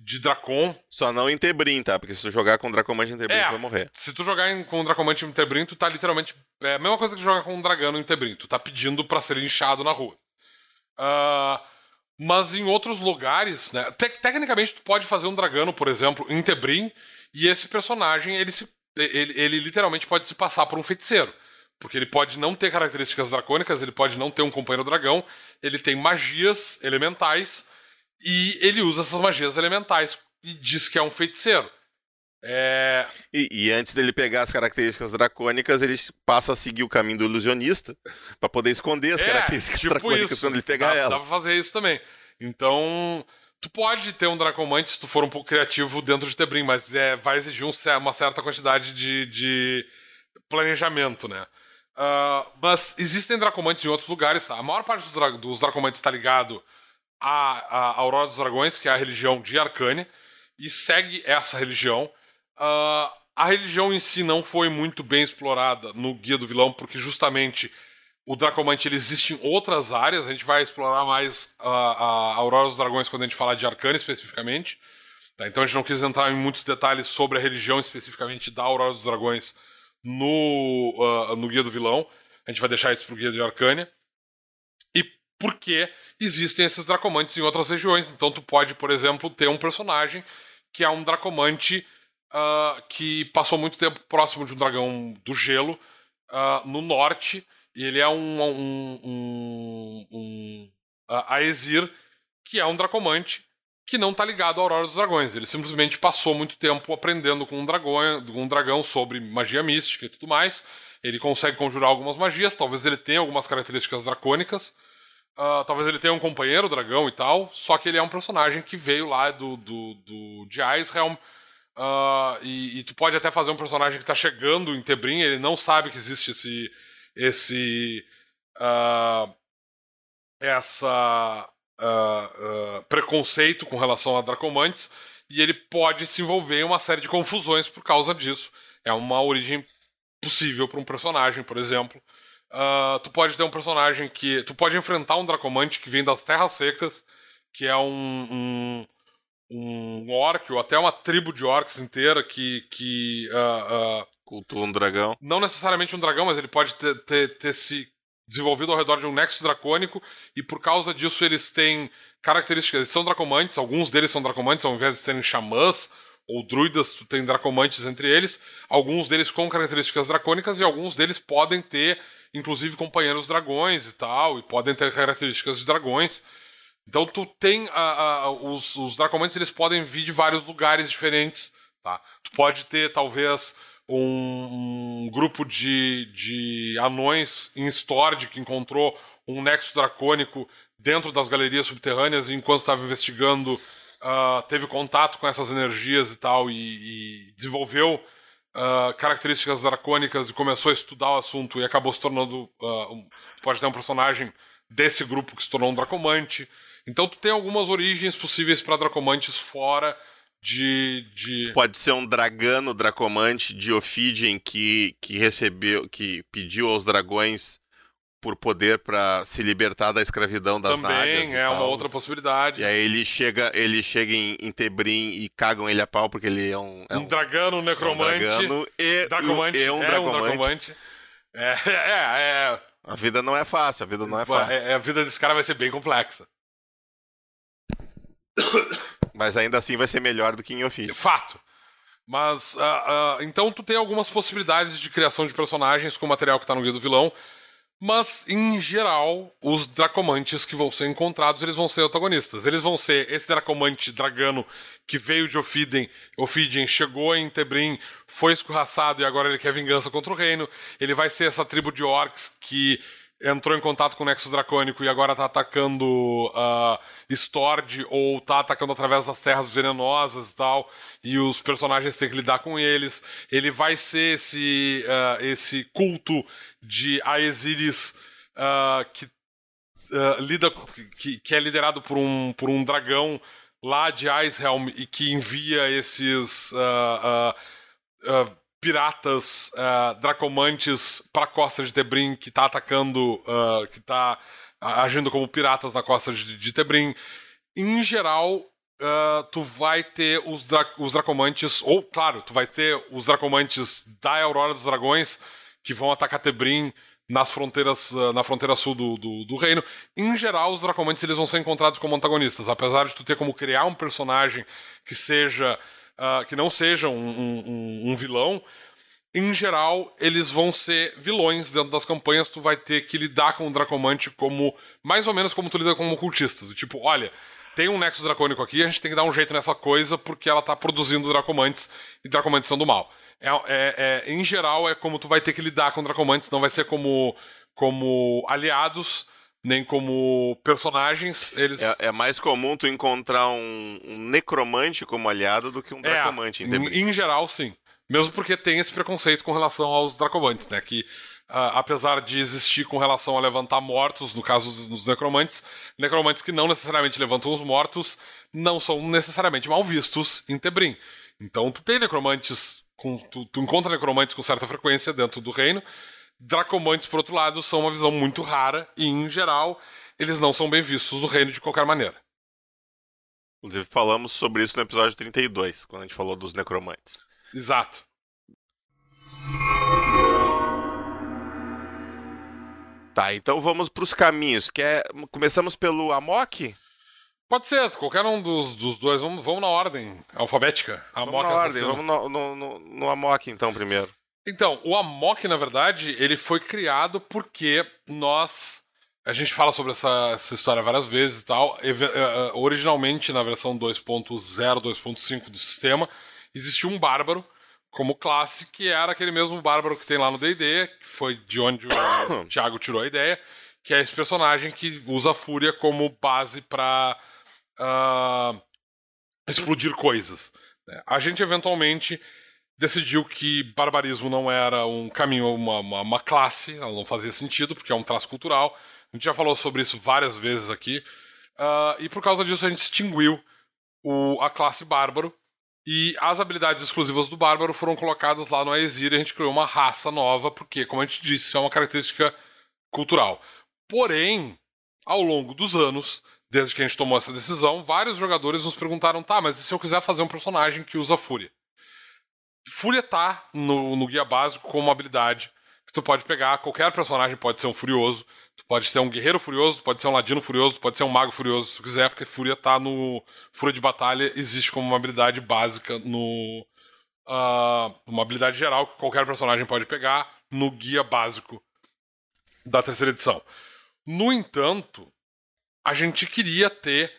de Dracon. Só não em Tebrim, tá? Porque se tu jogar com Dracomante em Tebrim, é, tu vai morrer. Se tu jogar em, com Dracomante em Tebrim, tu tá literalmente. É a mesma coisa que jogar com um Dragano em Tebrim. Tu tá pedindo para ser inchado na rua. Uh, mas em outros lugares, né? Te tecnicamente, tu pode fazer um Dragano, por exemplo, em Tebrim, e esse personagem, ele, se, ele, ele literalmente pode se passar por um feiticeiro. Porque ele pode não ter características dracônicas, ele pode não ter um companheiro dragão, ele tem magias elementais e ele usa essas magias elementais e diz que é um feiticeiro. É... E, e, antes dele pegar as características dracônicas, ele passa a seguir o caminho do ilusionista para poder esconder as é, características tipo dracônicas isso. quando ele pegar dá, ela. Dá pra fazer isso também. Então, tu pode ter um Dracomante se tu for um pouco criativo dentro de Tebrim, mas é, vai exigir um, uma certa quantidade de, de planejamento, né? Uh, mas existem Dracomantes em outros lugares. Tá? A maior parte dos, dra dos Dracomantes está ligado à, à Aurora dos Dragões, que é a religião de Arcane, e segue essa religião. Uh, a religião em si não foi muito bem explorada no Guia do Vilão, porque justamente o Dracomante ele existe em outras áreas. A gente vai explorar mais a, a Aurora dos Dragões quando a gente falar de Arcane especificamente. Tá? Então a gente não quis entrar em muitos detalhes sobre a religião especificamente da Aurora dos Dragões no, uh, no Guia do Vilão. A gente vai deixar isso pro Guia de Arcânia. Porque existem esses Dracomantes em outras regiões. Então tu pode, por exemplo, ter um personagem que é um Dracomante uh, que passou muito tempo próximo de um dragão do gelo uh, no norte. E ele é um, um, um, um uh, Aesir, que é um Dracomante que não está ligado à Aurora dos Dragões. Ele simplesmente passou muito tempo aprendendo com um dragão, um dragão sobre magia mística e tudo mais. Ele consegue conjurar algumas magias, talvez ele tenha algumas características dracônicas. Uh, talvez ele tenha um companheiro dragão e tal, só que ele é um personagem que veio lá do, do, do de Icehelm. Uh, e, e, tu pode até fazer um personagem que está chegando em Tebrim, ele não sabe que existe esse. esse. Uh, essa preconceito com relação a Dracomantes e ele pode se envolver em uma série de confusões por causa disso. É uma origem possível para um personagem, por exemplo. Uh, tu pode ter um personagem que. Tu pode enfrentar um Dracomante que vem das Terras Secas, que é um, um, um orc, ou até uma tribo de orcs inteira que. que uh, uh, Cultua um dragão. Não necessariamente um dragão, mas ele pode ter, ter, ter se desenvolvido ao redor de um nexo dracônico, e por causa disso eles têm características. Eles são dracomantes, alguns deles são dracomantes, ao invés de serem xamãs ou druidas, tu tem dracomantes entre eles, alguns deles com características dracônicas, e alguns deles podem ter, inclusive, companheiros dragões e tal, e podem ter características de dragões. Então tu tem a, a, os, os dracomantes, eles podem vir de vários lugares diferentes, tá? Tu pode ter, talvez um, um grupo de, de anões em Stord que encontrou um nexo dracônico dentro das galerias subterrâneas e enquanto estava investigando uh, teve contato com essas energias e tal e, e desenvolveu uh, características dracônicas e começou a estudar o assunto e acabou se tornando uh, um, pode ter um personagem desse grupo que se tornou um dracomante então tu tem algumas origens possíveis para dracomantes fora de, de. Pode ser um dragano dracomante de Ophidian que, que recebeu, que pediu aos dragões por poder para se libertar da escravidão das Também nagas. Também é uma outra possibilidade. E aí ele chega, ele chega em, em Tebrim e cagam ele a pau porque ele é um. É um, um necromante. É um dragano e, dracomante, e um, é dragomante. um dracomante. É, é, é. A vida não é fácil, a vida não é fácil. É, a vida desse cara vai ser bem complexa. Mas ainda assim vai ser melhor do que em ofício. Fato. Mas, uh, uh, então tu tem algumas possibilidades de criação de personagens com o material que tá no Guia do Vilão. Mas, em geral, os Dracomantes que vão ser encontrados, eles vão ser antagonistas. Eles vão ser esse Dracomante dragano que veio de Ophidien. Ophidien chegou em Tebrim, foi escorraçado e agora ele quer vingança contra o reino. Ele vai ser essa tribo de orcs que entrou em contato com o Nexus Dracônico e agora tá atacando uh, Stord ou tá atacando através das terras venenosas e tal, e os personagens têm que lidar com eles. Ele vai ser esse, uh, esse culto de Aesiris uh, que lida que, que, é liderado por um, por um dragão lá de Icehelm e que envia esses piratas uh, dracomantes para a costa de Tebrim que está atacando, uh, que está agindo como piratas na costa de, de Tebrim. Em geral, uh, tu vai ter os, dra os dracomantes, ou claro, tu vai ter os dracomantes da Aurora dos Dragões que vão atacar Tebrim nas fronteiras, na fronteira sul do, do, do, reino. Em geral, os dracomantes eles vão ser encontrados como antagonistas, apesar de tu ter como criar um personagem que seja uh, que não seja um, um, um, vilão, em geral, eles vão ser vilões dentro das campanhas. Tu vai ter que lidar com o Dracomante como. Mais ou menos como tu lida com um cultista. Do tipo, olha, tem um Nexus Dracônico aqui, a gente tem que dar um jeito nessa coisa porque ela tá produzindo Dracomantes e Dracomantes são do mal. É, é, é, em geral, é como tu vai ter que lidar com Dracomantes, não vai ser como, como aliados, nem como personagens. Eles... É, é mais comum tu encontrar um, um, necromante como aliado do que um é, dracomante. em, em geral, sim. Mesmo porque tem esse preconceito com relação aos dracomantes, né? Que Uh, apesar de existir com relação a levantar mortos, no caso dos necromantes, necromantes que não necessariamente levantam os mortos não são necessariamente mal vistos em Tebrim. Então tu tem necromantes, com, tu, tu encontra necromantes com certa frequência dentro do reino. Dracomantes, por outro lado, são uma visão muito rara e, em geral, eles não são bem vistos no reino de qualquer maneira. Inclusive, falamos sobre isso no episódio 32, quando a gente falou dos necromantes. Exato. Tá, então vamos para os caminhos. Quer... Começamos pelo Amok? Pode ser, qualquer um dos, dos dois. Vamos, vamos na ordem alfabética. Amok vamos na ordem, vamos no, no, no, no Amok então primeiro. Então, o Amok, na verdade, ele foi criado porque nós. A gente fala sobre essa, essa história várias vezes e tal. Eh, eh, originalmente, na versão 2.0, 2.5 do sistema, existiu um bárbaro como classe, que era aquele mesmo bárbaro que tem lá no D&D, que foi de onde o Thiago tirou a ideia, que é esse personagem que usa a fúria como base para uh, ah, explodir coisas. Né? A gente eventualmente decidiu que barbarismo não era um caminho, uma, uma, uma, classe, ela não fazia sentido, porque é um traço cultural. A gente já falou sobre isso várias vezes aqui. Uh, e por causa disso a gente extinguiu o, a classe bárbaro e as habilidades exclusivas do Bárbaro foram colocadas lá no Aesir e a gente criou uma raça nova, porque, como a gente disse, isso é uma característica cultural. Porém, ao longo dos anos, desde que a gente tomou essa decisão, vários jogadores nos perguntaram: tá, mas e se eu quiser fazer um personagem que usa Fúria? Fúria tá no, no guia básico como uma habilidade que tu pode pegar, qualquer personagem pode ser um furioso, Tu pode ser um guerreiro furioso, tu pode ser um ladino furioso, tu pode ser um mago furioso, se tu quiser, porque Fúria tá no. Fúria de Batalha existe como uma habilidade básica no. Uh, uma habilidade geral que qualquer personagem pode pegar no guia básico da terceira edição. No entanto, a gente queria ter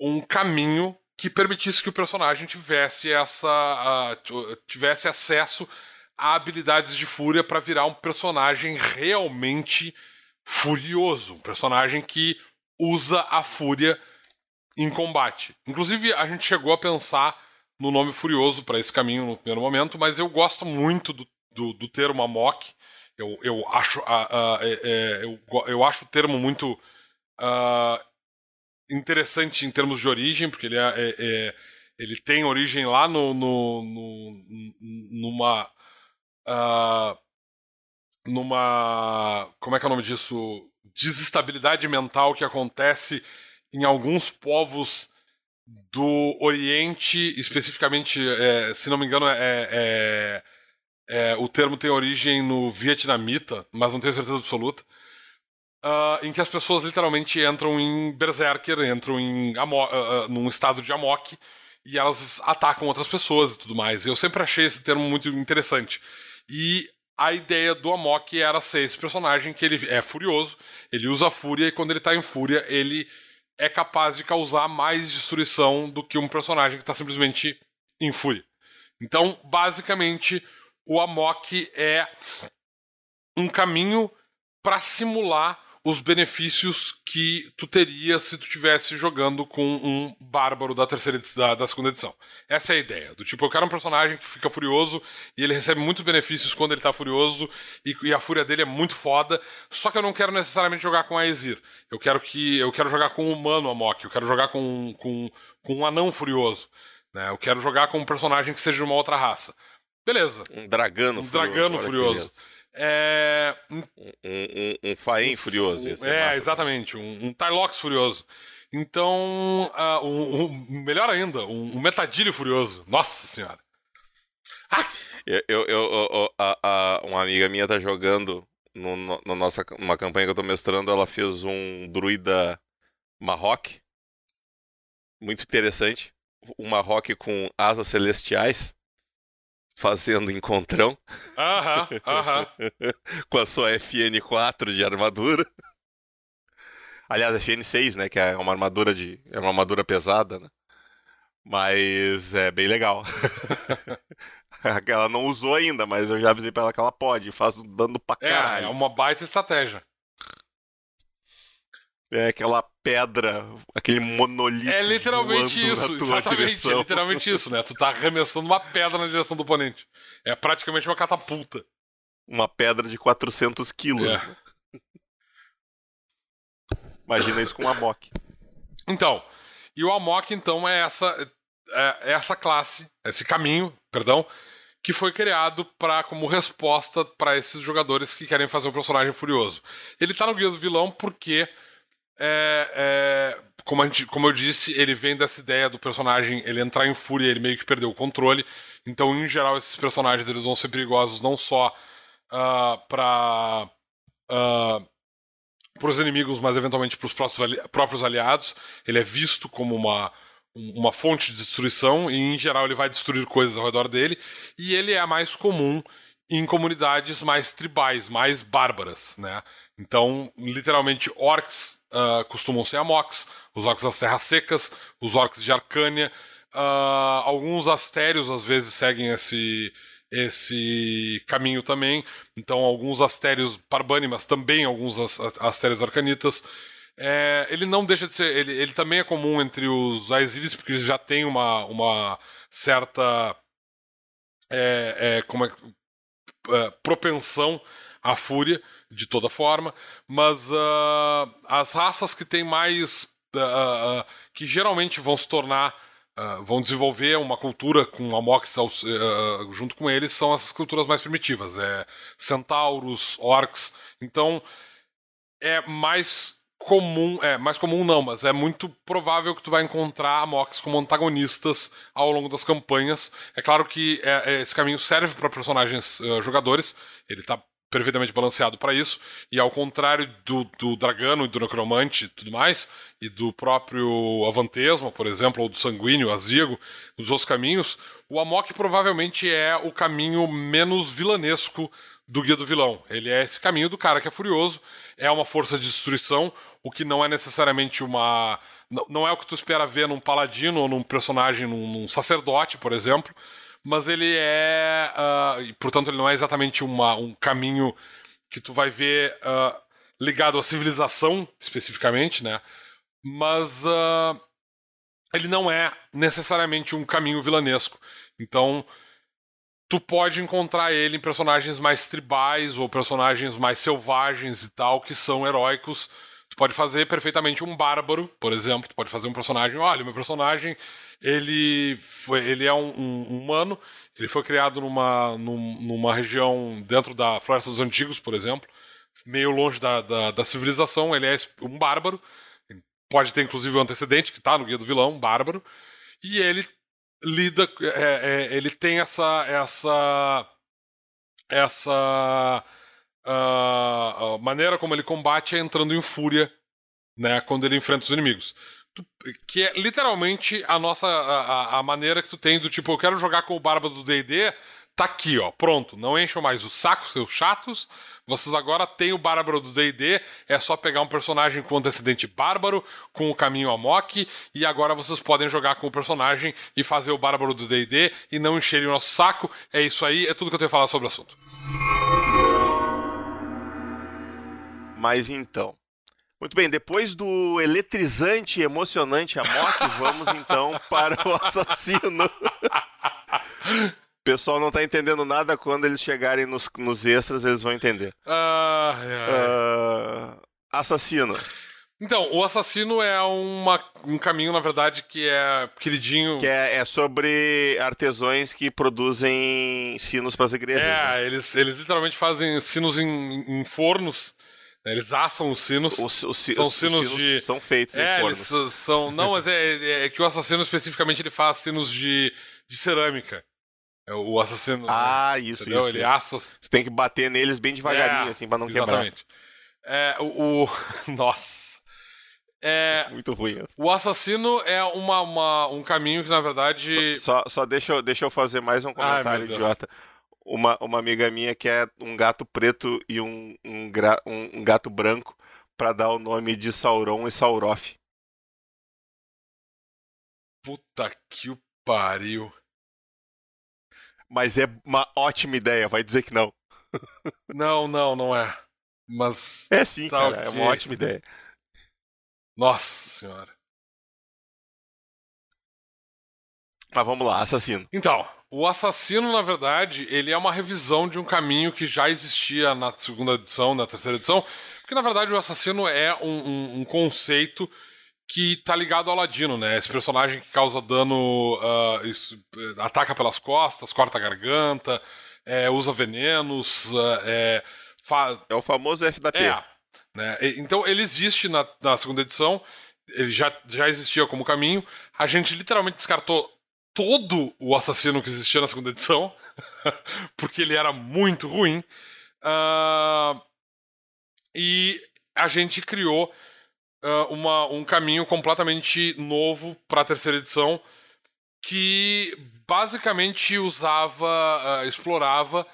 um caminho que permitisse que o personagem tivesse essa uh, tivesse acesso a habilidades de fúria para virar um personagem realmente furioso, um personagem que usa a fúria em combate. Inclusive, a gente chegou a pensar no nome Furioso para esse caminho no primeiro momento, mas eu gosto muito do, do, do termo Amok. Eu, eu, acho, uh, uh, é, é, eu, eu acho o termo muito uh, interessante em termos de origem, porque ele, é, é, é ele tem origem lá no, no, no numa numa. Como é que é o nome disso? Desestabilidade mental que acontece em alguns povos do Oriente, especificamente, é, se não me engano, é, é, é, o termo tem origem no vietnamita, mas não tenho certeza absoluta. Uh, em que as pessoas literalmente entram em berserker, entram em amo uh, num estado de amok e elas atacam outras pessoas e tudo mais. Eu sempre achei esse termo muito interessante. E a ideia do Amok era ser esse personagem que ele é furioso, ele usa fúria e quando ele tá em fúria, ele é capaz de causar mais destruição do que um personagem que tá simplesmente em fúria. Então, basicamente, o Amok é um caminho para simular os benefícios que tu teria se tu tivesse jogando com um bárbaro da terceira da, da, segunda edição. Essa é a ideia. Do tipo, eu quero um personagem que fica furioso e ele recebe muitos benefícios quando ele tá furioso e, e a fúria dele é muito foda. Só que eu não quero necessariamente jogar com a Aesir. Eu quero que eu quero jogar com um humano Amok. Eu quero jogar com, com, com um anão furioso. Né? Eu quero jogar com um personagem que seja de uma outra raça. Beleza. Um dragano um furioso. dragano furioso. É... Um, um, um Faen furioso. É, exatamente. Um, um Tarlox furioso. Então, uh, um, um, melhor ainda, um, um Metadilho furioso. Nossa senhora. Ah! Eu, eu, eu, a, a, uma amiga minha tá jogando no, no, na nossa uma campanha que eu tô mestrando, ela fez um druida Marroque. Muito interessante. Um Marroque com asas celestiais fazendo encontrão. Aham, aham. com a sua FN4 de armadura. Aliás, é FN6, né? Que é uma armadura de. É uma armadura pesada, né? Mas é bem legal. ela não usou ainda, mas eu já avisei pra ela que ela pode. Faz dando pra caralho. É, é uma baita estratégia. É aquela pedra, aquele monolito. É literalmente isso, exatamente. Direção. É literalmente isso, né? Tu tá arremessando uma pedra na direção do oponente. É praticamente uma catapulta. Uma pedra de 400 quilos. É. Imagina isso com um Amok. Então, e o Amok, então, é essa, é, é essa classe, esse caminho, perdão, que foi criado para como resposta para esses jogadores que querem fazer um personagem furioso. Ele tá no Guia do Vilão porque, é, é, como, a gente, como eu disse, ele vem dessa ideia do personagem ele entrar em fúria, ele meio que perdeu o controle. Então, em geral, esses personagens eles vão ser perigosos não só uh, ah, para uh, ah, os inimigos, mas eventualmente para os próprios aliados. Ele é visto como uma, uma fonte de destruição e, em geral, ele vai destruir coisas ao redor dele. E ele é mais comum em comunidades mais tribais, mais bárbaras, né? Então, literalmente, orcs uh, costumam ser amoks, os orcs das terras secas, os orcs de Arcânia, uh, alguns astérios às vezes seguem esse esse caminho também. Então, alguns astérios parbânimas, também alguns astérios arcanitas. É, ele não deixa de ser. Ele, ele também é comum entre os Aesiris, porque já tem uma, uma certa. É, é, como é, é propensão à fúria, de toda forma. Mas uh, as raças que têm mais. Uh, que geralmente vão se tornar vão desenvolver uma cultura com Amox uh, junto com eles, são essas culturas mais primitivas. É centauros, orcs. Então é mais comum, é mais comum não, mas é muito provável que tu vai encontrar Amox como antagonistas ao longo das campanhas. É claro que é, é, esse caminho serve para personagens uh, jogadores. Ele está perfeitamente balanceado para isso. E ao contrário do, do Dragano e do Necromante e tudo mais, e do próprio Avantesma, por exemplo, ou do Sanguíneo, Azigo, os outros caminhos, o Amok provavelmente é o caminho menos vilanesco do Guia do Vilão. Ele é esse caminho do cara que é furioso, é uma força de destruição, o que não é necessariamente uma. Não é o que tu espera ver num paladino ou num personagem, num, num sacerdote, por exemplo mas ele é. Uh, e, portanto, ele não é exatamente uma, um caminho que tu vai ver uh, ligado à civilização, especificamente, né? Mas uh, ele não é necessariamente um caminho vilanesco. Então, tu pode encontrar ele em personagens mais tribais ou personagens mais selvagens e tal, que são heróicos Tu pode fazer perfeitamente um bárbaro, por exemplo. Tu pode fazer um personagem. Olha, meu personagem ele foi, ele é um, um, humano. Ele foi criado numa, numa região dentro da Floresta dos Antigos, por exemplo, meio longe da, da, da civilização. Ele é um bárbaro. Pode ter inclusive um antecedente que está no guia do vilão, um bárbaro. E ele lida, é, é, ele tem essa essa essa a maneira como ele combate é entrando em fúria, né, quando ele enfrenta os inimigos. Que é literalmente a nossa a, a maneira que tu tem do tipo, eu quero jogar com o barba do D&D, tá aqui, ó, pronto. Não encham mais o saco, seus chatos. Vocês agora têm o bárbaro do D&D, é só pegar um personagem com antecedente bárbaro, com o caminho amok, e agora vocês podem jogar com o personagem e fazer o bárbaro do D&D e não encherem o nosso saco. É isso aí, é tudo que eu tenho a falar sobre o assunto. Mas então. Muito bem, depois do eletrizante e emocionante Amok, vamos então para o assassino. O pessoal não está entendendo nada quando eles chegarem nos, nos extras, eles vão entender. Ah, uh, assassino. Então, o assassino é uma, um caminho, na verdade, que é queridinho. Que é, é sobre artesãos que produzem sinos para as igrejas. É, né? eles, eles literalmente fazem sinos em, em fornos eles assam os sinos. Os, os, são os, sinos, sinos, de. São feitos é, em fornos. Eles são. Não, mas é, é, é, que o assassino especificamente ele faz sinos de, de cerâmica. É o assassino. Ah, né? isso, entendeu? isso. Ele assa. Você tem que bater neles bem devagarinho, é, assim, pra não exatamente. quebrar. É, o. o... Nossa. É, Muito ruim. O assassino é uma, uma, um caminho que, na verdade. Só, só, só deixa, eu, deixa eu fazer mais um comentário Ai, idiota uma, uma amiga minha que é um gato preto e um, um, gra, um, um gato branco, para dar o nome de Sauron e Saurof. Puta que o pariu. Mas é uma ótima ideia, vai dizer que não. não, não, não é. Mas. É sim, cara, okay. é uma ótima ideia. Nossa senhora. Mas vamos lá, assassino. Então, o assassino, na verdade, ele é uma revisão de um caminho que já existia na segunda edição, na terceira edição. Porque, na verdade, o assassino é um, um, um conceito que tá ligado ao Ladino, né? Esse personagem que causa dano, uh, isso, ataca pelas costas, corta a garganta, é, usa venenos, uh, é, é o famoso FDP. É, né? Então ele existe na, na segunda edição, ele já, já existia como caminho. A gente literalmente descartou todo o assassino que existia na segunda edição, porque ele era muito ruim. Uh, e a gente criou uh, uma, um caminho completamente novo para a terceira edição que basicamente usava, uh, explorava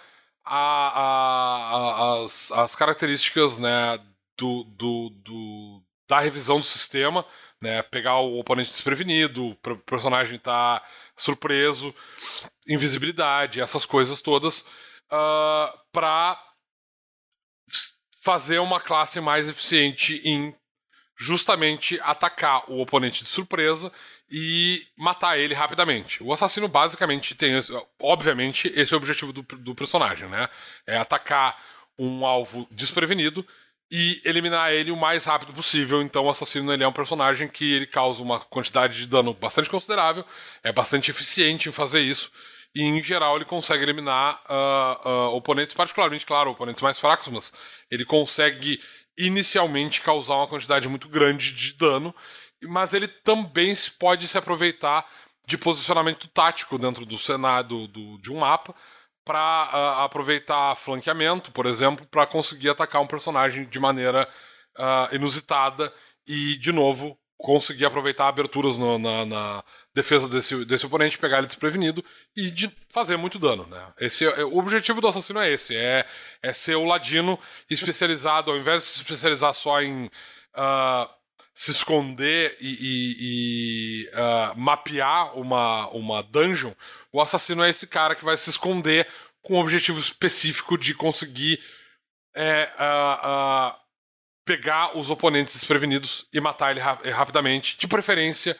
a, a, a, as, as características né, do, do, do, da revisão do sistema, né, pegar o oponente desprevenido, o personagem tá surpreso, invisibilidade, essas coisas todas, uh, para fazer uma classe mais eficiente em justamente atacar o oponente de surpresa e matar ele rapidamente. O assassino basicamente tem, obviamente, esse é o objetivo do, do personagem, né? É atacar um alvo desprevenido e eliminar ele o mais rápido possível. Então, o assassino ele é um personagem que ele causa uma quantidade de dano bastante considerável, é bastante eficiente em fazer isso. E, em geral, ele consegue eliminar uh, uh, oponentes, particularmente, claro, oponentes mais fracos, mas ele consegue inicialmente causar uma quantidade muito grande de dano, mas ele também pode se aproveitar de posicionamento tático dentro do cenário do, de um mapa para uh, ah, aproveitar flanqueamento, por exemplo, para conseguir atacar um personagem de maneira uh, inusitada e, de novo, conseguir aproveitar aberturas no, na, na, defesa desse, desse oponente, pegar ele desprevenido e de fazer muito dano. Né? Esse, é, o objetivo do assassino é esse: é, é ser o ladino especializado, ao invés de se especializar só em uh, se esconder e, e, e uh, mapear uma, uma dungeon, o assassino é esse cara que vai se esconder com o objetivo específico de conseguir. É, uh, pegar os oponentes desprevenidos e matar ele ra rapidamente, de preferência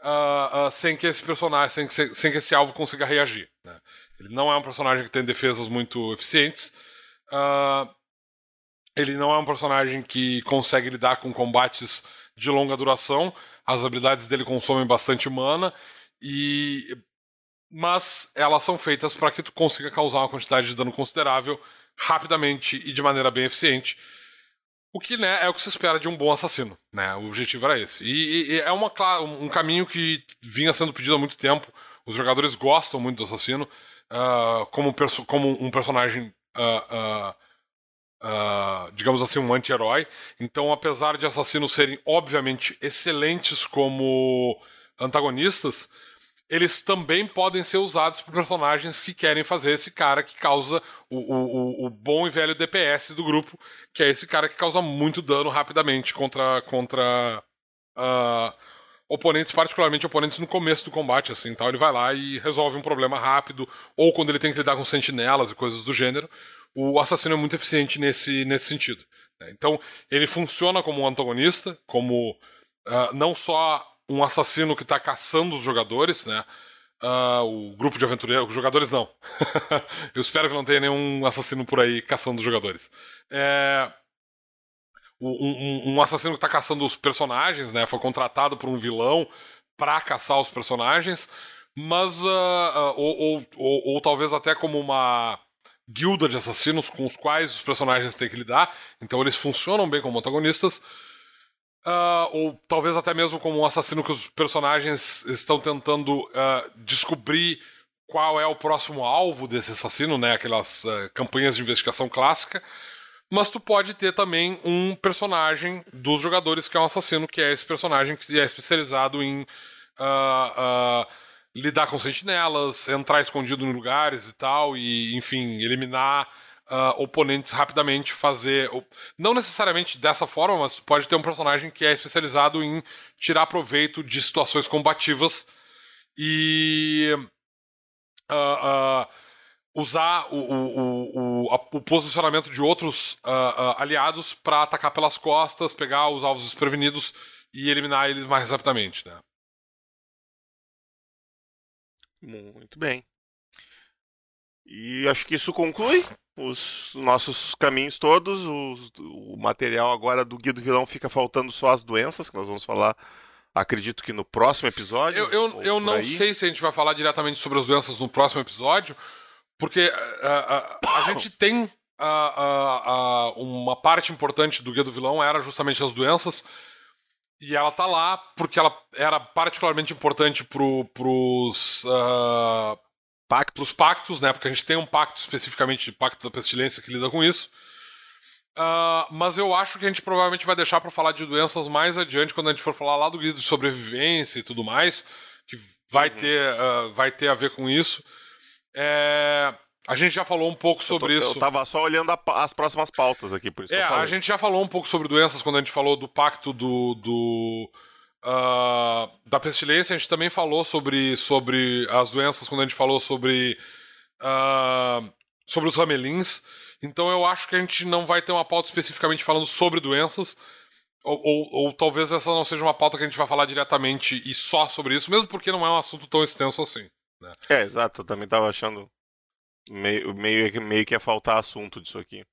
uh, uh, sem que esse personagem, sem que, sem que esse alvo consiga reagir. Né? Ele não é um personagem que tem defesas muito eficientes. Uh, ele não é um personagem que consegue lidar com combates de longa duração. As habilidades dele consomem bastante mana e mas elas são feitas para que tu consiga causar uma quantidade de dano considerável rapidamente e de maneira bem eficiente. O que né, é o que se espera de um bom assassino. Né? O objetivo era esse. E, e é uma, um caminho que vinha sendo pedido há muito tempo. Os jogadores gostam muito do assassino uh, como, como, um personagem, uh, uh, digamos assim, um anti-herói. Então, apesar de assassinos serem, obviamente, excelentes como antagonistas, eles também podem ser usados por personagens que querem fazer esse cara que causa o, o, o, bom e velho DPS do grupo, que é esse cara que causa muito dano rapidamente contra, contra uh, oponentes, particularmente oponentes no começo do combate, assim, então ele vai lá e resolve um problema rápido, ou quando ele tem que lidar com sentinelas e coisas do gênero, o assassino é muito eficiente nesse, nesse sentido. Né? Então ele funciona como um antagonista, como uh, não só um assassino que está caçando os jogadores, né? Uh, o grupo de aventureiros, jogadores não. Eu espero que não tenha nenhum assassino por aí caçando os jogadores. É... Um, um, assassino que está caçando os personagens, né? Foi contratado por um vilão para caçar os personagens, mas uh, uh, ou, ou, ou, ou, talvez até como uma guilda de assassinos com os quais os personagens têm que lidar. Então eles funcionam bem como antagonistas. Uh, ou talvez até mesmo como um assassino que os personagens estão tentando uh, descobrir qual é o próximo alvo desse assassino, né? Aquelas uh, campanhas de investigação clássica. Mas tu pode ter também um personagem dos jogadores que é um assassino, que é esse personagem que é especializado em lidar com sentinelas, entrar escondido em lugares e tal, e enfim, eliminar uh, oponentes rapidamente fazer. Não necessariamente dessa forma, mas pode ter um personagem que é especializado em tirar proveito de situações combativas e. Uh, uh, usar o, o, o, o, posicionamento de outros aliados para atacar pelas costas, pegar os alvos desprevenidos e eliminar eles mais rapidamente, né? Muito bem. E acho que isso conclui os nossos caminhos todos. O, o material agora do Guia do Vilão fica faltando só as doenças, que nós vamos falar, acredito que no próximo episódio. Eu, eu, eu não aí. sei se a gente vai falar diretamente sobre as doenças no próximo episódio, porque uh, uh, a gente tem. Uh, uma parte importante do Guia do Vilão era justamente as doenças. E ela tá lá porque ela era particularmente importante pro, pros, uh, pactos. pros pactos, né? Porque a gente tem um pacto especificamente, Pacto da Pestilência, que lida com isso. Uh, mas eu acho que a gente provavelmente vai deixar para falar de doenças mais adiante, quando a gente for falar lá do guia de sobrevivência e tudo mais, que vai, uhum. ter, uh, vai ter a ver com isso. É... A gente já falou um pouco sobre eu tô, isso. Eu tava só olhando a, as próximas pautas aqui, por isso. É, a gente já falou um pouco sobre doenças quando a gente falou do pacto do. do uh, da pestilência. A gente também falou sobre, sobre as doenças quando a gente falou sobre. Uh, sobre os ramelins. Então eu acho que a gente não vai ter uma pauta especificamente falando sobre doenças. Ou, ou, ou, talvez essa não seja uma pauta que a gente vai falar diretamente e só sobre isso, mesmo porque não é um assunto tão extenso assim. Né? É, exato. Eu também estava achando Meio, meio, meio que ia faltar assunto disso aqui.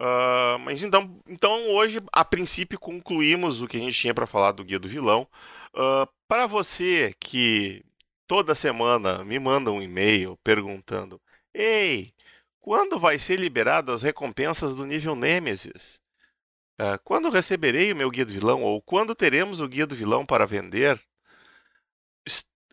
Uh, mas então, então, hoje, a princípio, concluímos o que a gente tinha para falar do Guia do Vilão. Uh, para você que toda semana me manda um e-mail perguntando: Ei, quando vai ser liberado as recompensas do nível Nemesis? Uh, quando receberei o meu Guia do Vilão? Ou quando teremos o Guia do Vilão para vender?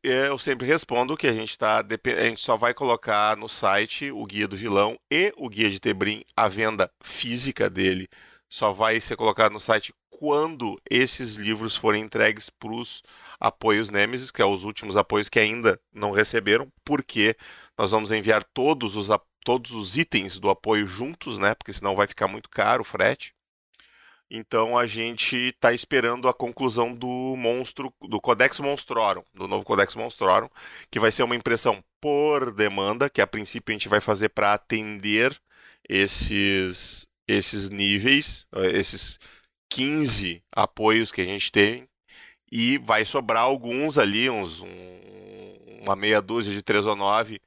Eu sempre respondo que a gente tá, a gente só vai colocar no site o guia do vilão e o guia de Tebrim, a venda física dele só vai ser colocado no site quando esses livros forem entregues para os apoios Nemesis, que é os últimos apoios que ainda não receberam, porque nós vamos enviar todos os, todos os itens do apoio juntos, né? Porque senão vai ficar muito caro o frete. Então a gente está esperando a conclusão do monstro, do Codex Monstrorum, do novo Codex Monstrorum, que vai ser uma impressão por demanda, que a princípio a gente vai fazer para atender esses, esses níveis, esses 15 apoios que a gente tem, e vai sobrar alguns ali, uns, um, uma meia dúzia de 3 ou 9,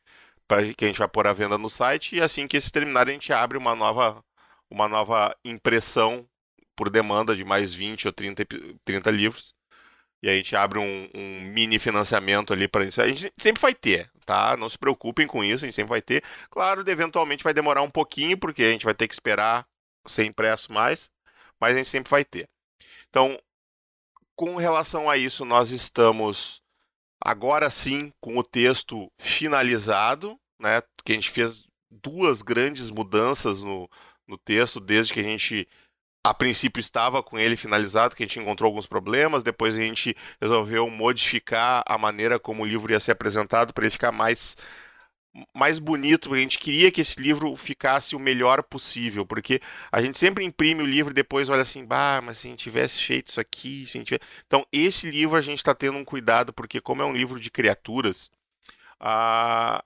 pra, que a gente vai pôr à venda no site, e assim que esses terminarem a gente abre uma nova, uma nova impressão por demanda de mais 20 ou 30, 30 livros. E a gente abre um, um mini financiamento ali para isso. A gente sempre vai ter, tá? Não se preocupem com isso, a gente sempre vai ter. Claro, eventualmente vai demorar um pouquinho, porque a gente vai ter que esperar ser impresso mais, mas a gente sempre vai ter. Então, com relação a isso, nós estamos agora sim com o texto finalizado, né? Que a gente fez duas grandes mudanças no, no texto desde que a gente a princípio estava com ele finalizado, que a gente encontrou alguns problemas, depois a gente resolveu modificar a maneira como o livro ia ser apresentado para ele ficar mais mais bonito, a gente queria que esse livro ficasse o melhor possível, porque a gente sempre imprime o livro e depois olha assim, bah, mas se a gente tivesse feito isso aqui, se a gente tivesse... então esse livro a gente está tendo um cuidado, porque como é um livro de criaturas, a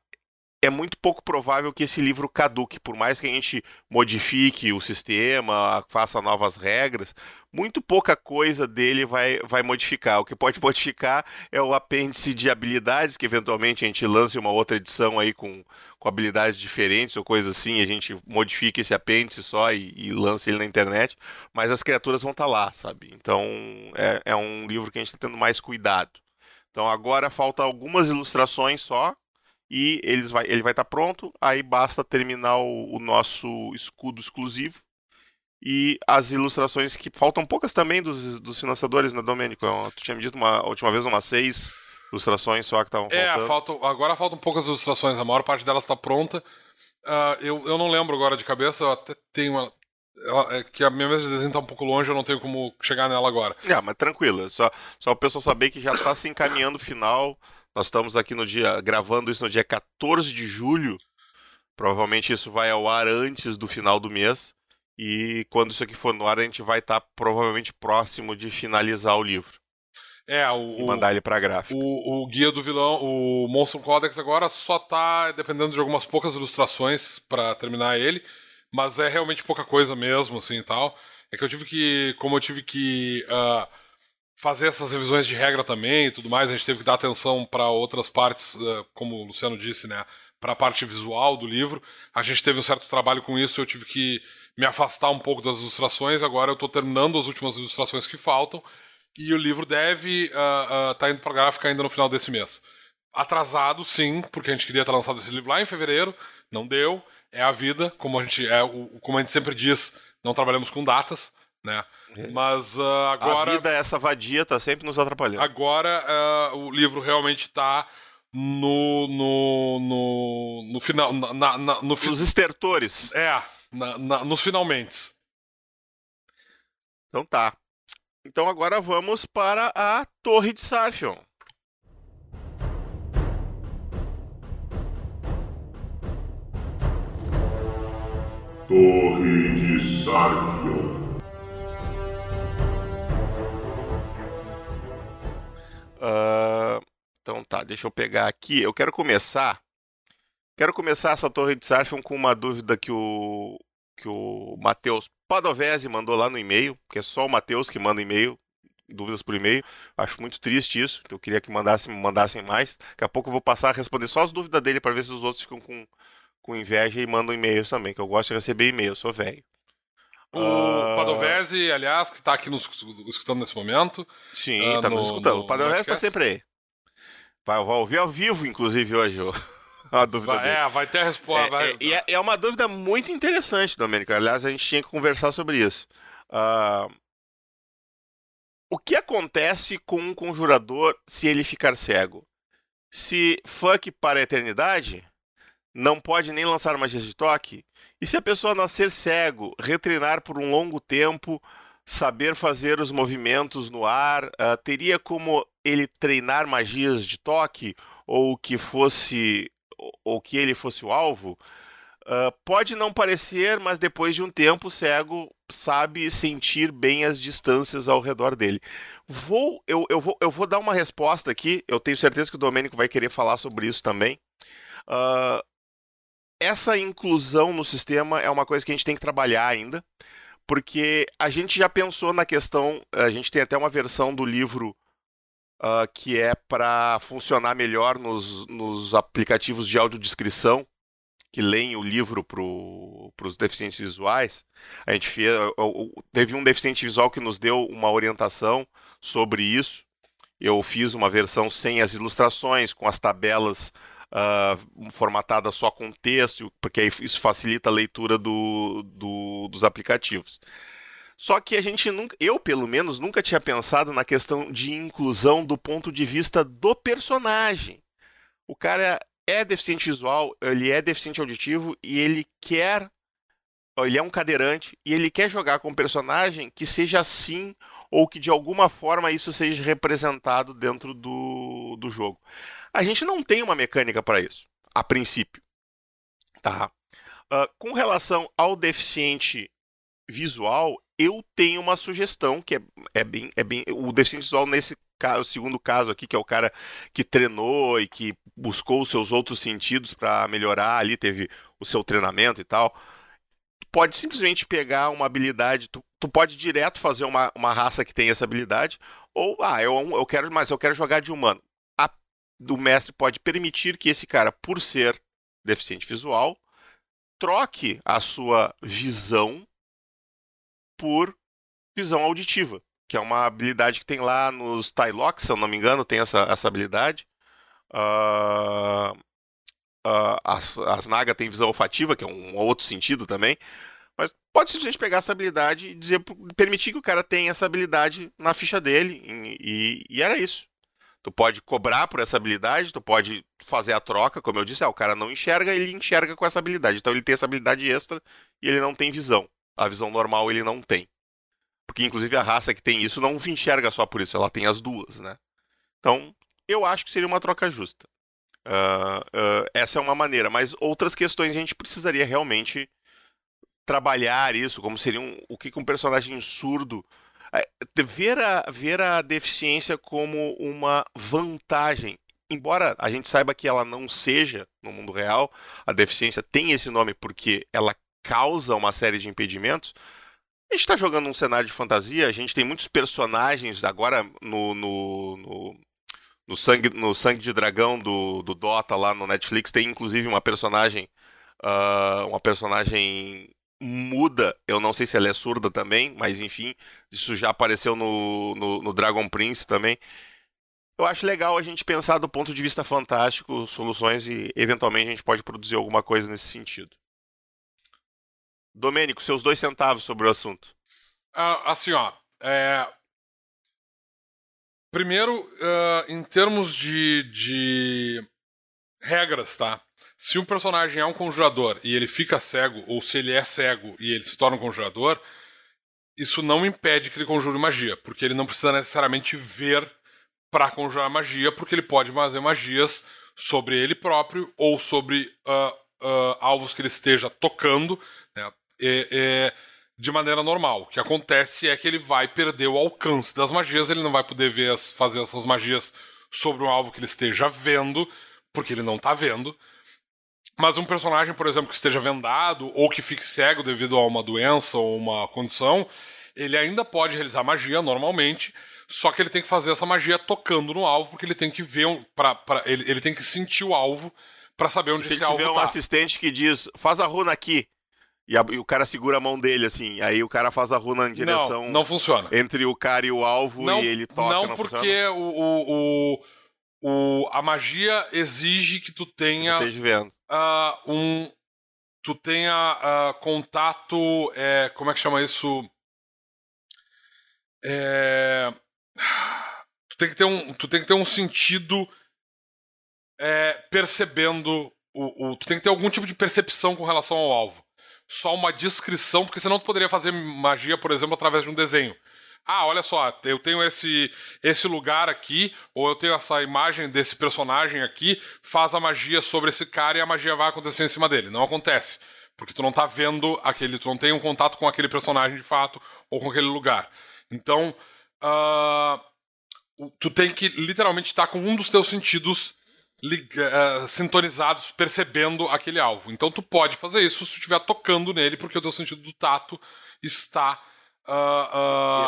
é muito pouco provável que esse livro caduque, por mais que a gente modifique o sistema, faça novas regras, muito pouca coisa dele vai, vai modificar. O que pode modificar é o apêndice de habilidades, que eventualmente a gente lance uma outra edição aí com, com habilidades diferentes ou coisa assim, a gente modifica esse apêndice só e, e lança ele na internet, mas as criaturas vão estar tá lá, sabe? Então é, é um livro que a gente está tendo mais cuidado. Então agora falta algumas ilustrações só, e eles vai, ele vai estar tá pronto. Aí basta terminar o, o, nosso escudo exclusivo e as ilustrações que faltam poucas também dos, dos financiadores, né, Domênico? Tu tinha me dito uma a última vez umas seis ilustrações só que estavam é, faltando. É, agora faltam poucas ilustrações, a maior parte delas está pronta. Uh, eu, eu não lembro agora de cabeça, eu até tenho uma. Ela, é que a minha mesa de desenho está um pouco longe, eu não tenho como chegar nela agora. É, mas tranquilo, só, só o pessoal saber que já está se encaminhando o final. Nós estamos aqui no dia, gravando isso no dia 14 de julho. Provavelmente isso vai ao ar antes do final do mês. E quando isso aqui for no ar, a gente vai estar tá provavelmente próximo de finalizar o livro. É, o, e mandar ele pra gráfica. O, o, guia do vilão, o Monstro Codex agora só tá dependendo de algumas poucas ilustrações para terminar ele, mas é realmente pouca coisa mesmo, assim e tal. É que eu tive que, como eu tive que uh, fazer essas revisões de regra também e tudo mais, a gente teve que dar atenção para outras partes, uh, como o Luciano disse, né, para a parte visual do livro. A gente teve um certo trabalho com isso, eu tive que me afastar um pouco das ilustrações. Agora eu estou terminando as últimas ilustrações que faltam e o livro deve estar uh, uh, tá indo para gráfica ainda no final desse mês. Atrasado, sim, porque a gente queria ter lançado esse livro lá em fevereiro, não deu. É a vida, como a gente, é, como a gente sempre diz, não trabalhamos com datas, né? É. Mas uh, agora. A vida, essa vadia, tá sempre nos atrapalhando. Agora o livro realmente está no, no, no, no final. Na, na, no fi... Nos estertores. É, na, na, nos finalmente. Então tá. Então agora vamos para a Torre de Sarfion. Torre de Sarfion. Tá, deixa eu pegar aqui. Eu quero começar. Quero começar essa Torre de Sarfion com uma dúvida que o que o Matheus Padovese mandou lá no e-mail, que é só o Matheus que manda e-mail, dúvidas por e-mail. Acho muito triste isso, então eu queria que mandassem, mandassem mais. Daqui a pouco eu vou passar a responder só as dúvidas dele para ver se os outros ficam com, com inveja e mandam e-mails também, que eu gosto de receber e-mail, sou velho. O uh... Padovese, aliás, que está aqui nos escutando nesse momento. Sim, está uh, nos escutando. o Padovese está sempre aí. Vai, vai ouvir ao vivo, inclusive, hoje. a dúvida vai, É, vai ter a resposta. É, é, é, é, uma dúvida muito interessante, Domênico. Aliás, a gente tinha que conversar sobre isso. Uh, o que acontece com um conjurador se ele ficar cego? Se fuck para a eternidade, não pode nem lançar magias de toque? E se a pessoa nascer cego, retreinar por um longo tempo, saber fazer os movimentos no ar, uh, teria como ele treinar magias de toque? Ou que fosse ou que ele fosse o alvo, uh, pode não parecer, mas depois de um tempo o cego sabe sentir bem as distâncias ao redor dele. Vou, eu, eu, vou, eu vou dar uma resposta aqui, eu tenho certeza que o Domênico vai querer falar sobre isso também. Uh, essa inclusão no sistema é uma coisa que a gente tem que trabalhar ainda, porque a gente já pensou na questão, a gente tem até uma versão do livro uh, que é para funcionar melhor nos, nos aplicativos de audiodescrição que leem o livro para os deficientes visuais. A gente fez, teve um deficiente visual que nos deu uma orientação sobre isso. Eu fiz uma versão sem as ilustrações, com as tabelas uh, formatadas só com texto, porque isso facilita a leitura do, do, dos aplicativos. Só que a gente nunca, eu pelo menos, nunca tinha pensado na questão de inclusão do ponto de vista do personagem. O cara é deficiente visual, ele é deficiente auditivo e ele quer. Ele é um cadeirante e ele quer jogar com um personagem que seja assim ou que de alguma forma isso seja representado dentro do, do jogo. A gente não tem uma mecânica para isso, a princípio. Tá? Uh, com relação ao deficiente visual, eu tenho uma sugestão que é, é bem, é bem. O deficiente visual, nesse caso, o segundo caso aqui, que é o cara que treinou e que buscou os seus outros sentidos para melhorar ali, teve o seu treinamento e tal. Pode simplesmente pegar uma habilidade, tu, tu pode direto fazer uma, uma raça que tem essa habilidade, ou, ah, eu, eu quero, mas eu quero jogar de humano. A, o mestre pode permitir que esse cara, por ser deficiente visual, troque a sua visão por visão auditiva, que é uma habilidade que tem lá nos Tylocks, se eu não me engano, tem essa, essa habilidade. Uh, uh, as, as Naga tem visão olfativa, que é um outro sentido também. Mas pode simplesmente pegar essa habilidade e dizer, permitir que o cara tenha essa habilidade na ficha dele. E, e, e, era isso. Tu pode cobrar por essa habilidade, tu pode fazer a troca, como eu disse, ah, o cara não enxerga, ele enxerga com essa habilidade. Então ele tem essa habilidade extra e ele não tem visão a visão normal ele não tem. Porque, inclusive, a raça que tem isso não enxerga só por isso, ela tem as duas, né? Então, eu acho que seria uma troca justa. Uh, uh, essa é uma maneira, mas outras questões a gente precisaria realmente trabalhar isso, como seria um, o que, que um personagem surdo. É, Ver a, ver a deficiência como uma vantagem. Embora a gente saiba que ela não seja no mundo real, a deficiência tem esse nome porque ela causa uma série de impedimentos. A gente está jogando um cenário de fantasia, a gente tem muitos personagens agora no, no, no, no sangue, no sangue de Dragão do, do Dota lá no Netflix, tem inclusive uma personagem. ah, uma personagem muda, eu não sei se ela é surda também, mas enfim, isso já apareceu no, no, no Dragon Prince também. Eu acho legal a gente pensar do ponto de vista fantástico soluções e eventualmente a gente pode produzir alguma coisa nesse sentido. Domênico, seus dois centavos sobre o assunto. Ah, assim, ó. é, Primeiro, ah, em termos de, de regras, tá? Se um personagem é um conjurador e ele fica cego, ou se ele é cego e ele se torna um conjurador, isso não impede que ele conjure magia, porque ele não precisa necessariamente ver para conjurar magia, porque ele pode fazer magias sobre ele próprio ou sobre ah, ah, alvos que ele esteja tocando, né? E- e de maneira normal. O que acontece é que ele vai perder o alcance das magias, ele não vai poder ver as- fazer essas magias sobre um alvo que ele esteja vendo, porque ele não está vendo. Mas um personagem, por exemplo, que esteja vendado ou que fique cego devido a uma doença ou uma condição, ele ainda pode realizar magia normalmente, só que ele tem que fazer essa magia tocando no alvo, porque ele tem que ver, pra, pra- ele, ele tem que sentir o alvo para saber onde Se esse alvo tiver um tá. assistente que diz, faz a runa aqui, e, a- e o cara segura a mão dele assim, aí o cara faz a runa em direção Não, não funciona. entre o cara e o alvo Não, e ele toca. não, Não, porque o, o, o, a magia exige que tu tenha Esteja vendo. Ah, um. Tu tenha ah, contato. é, como é que chama isso? É, tu, tem que ter um, tu tem que ter um sentido é, percebendo. O, o- tu tem que ter algum tipo de percepção com relação ao alvo. Só uma descrição, porque senão tu poderia fazer magia, por exemplo, através de um desenho. Ah, olha só, eu tenho esse, esse lugar aqui, ou eu tenho essa imagem desse personagem aqui, faz a magia sobre esse cara e a magia vai acontecer em cima dele. Não acontece. Porque tu não tá vendo aquele. Tu não tem um contato com aquele personagem de fato, ou com aquele lugar. Então. o- tu tem que literalmente estar com um dos teus sentidos eh, sintonizados, percebendo aquele alvo. Então tu pode fazer isso se tu estiver tocando nele, porque o teu sentido do tato está ah,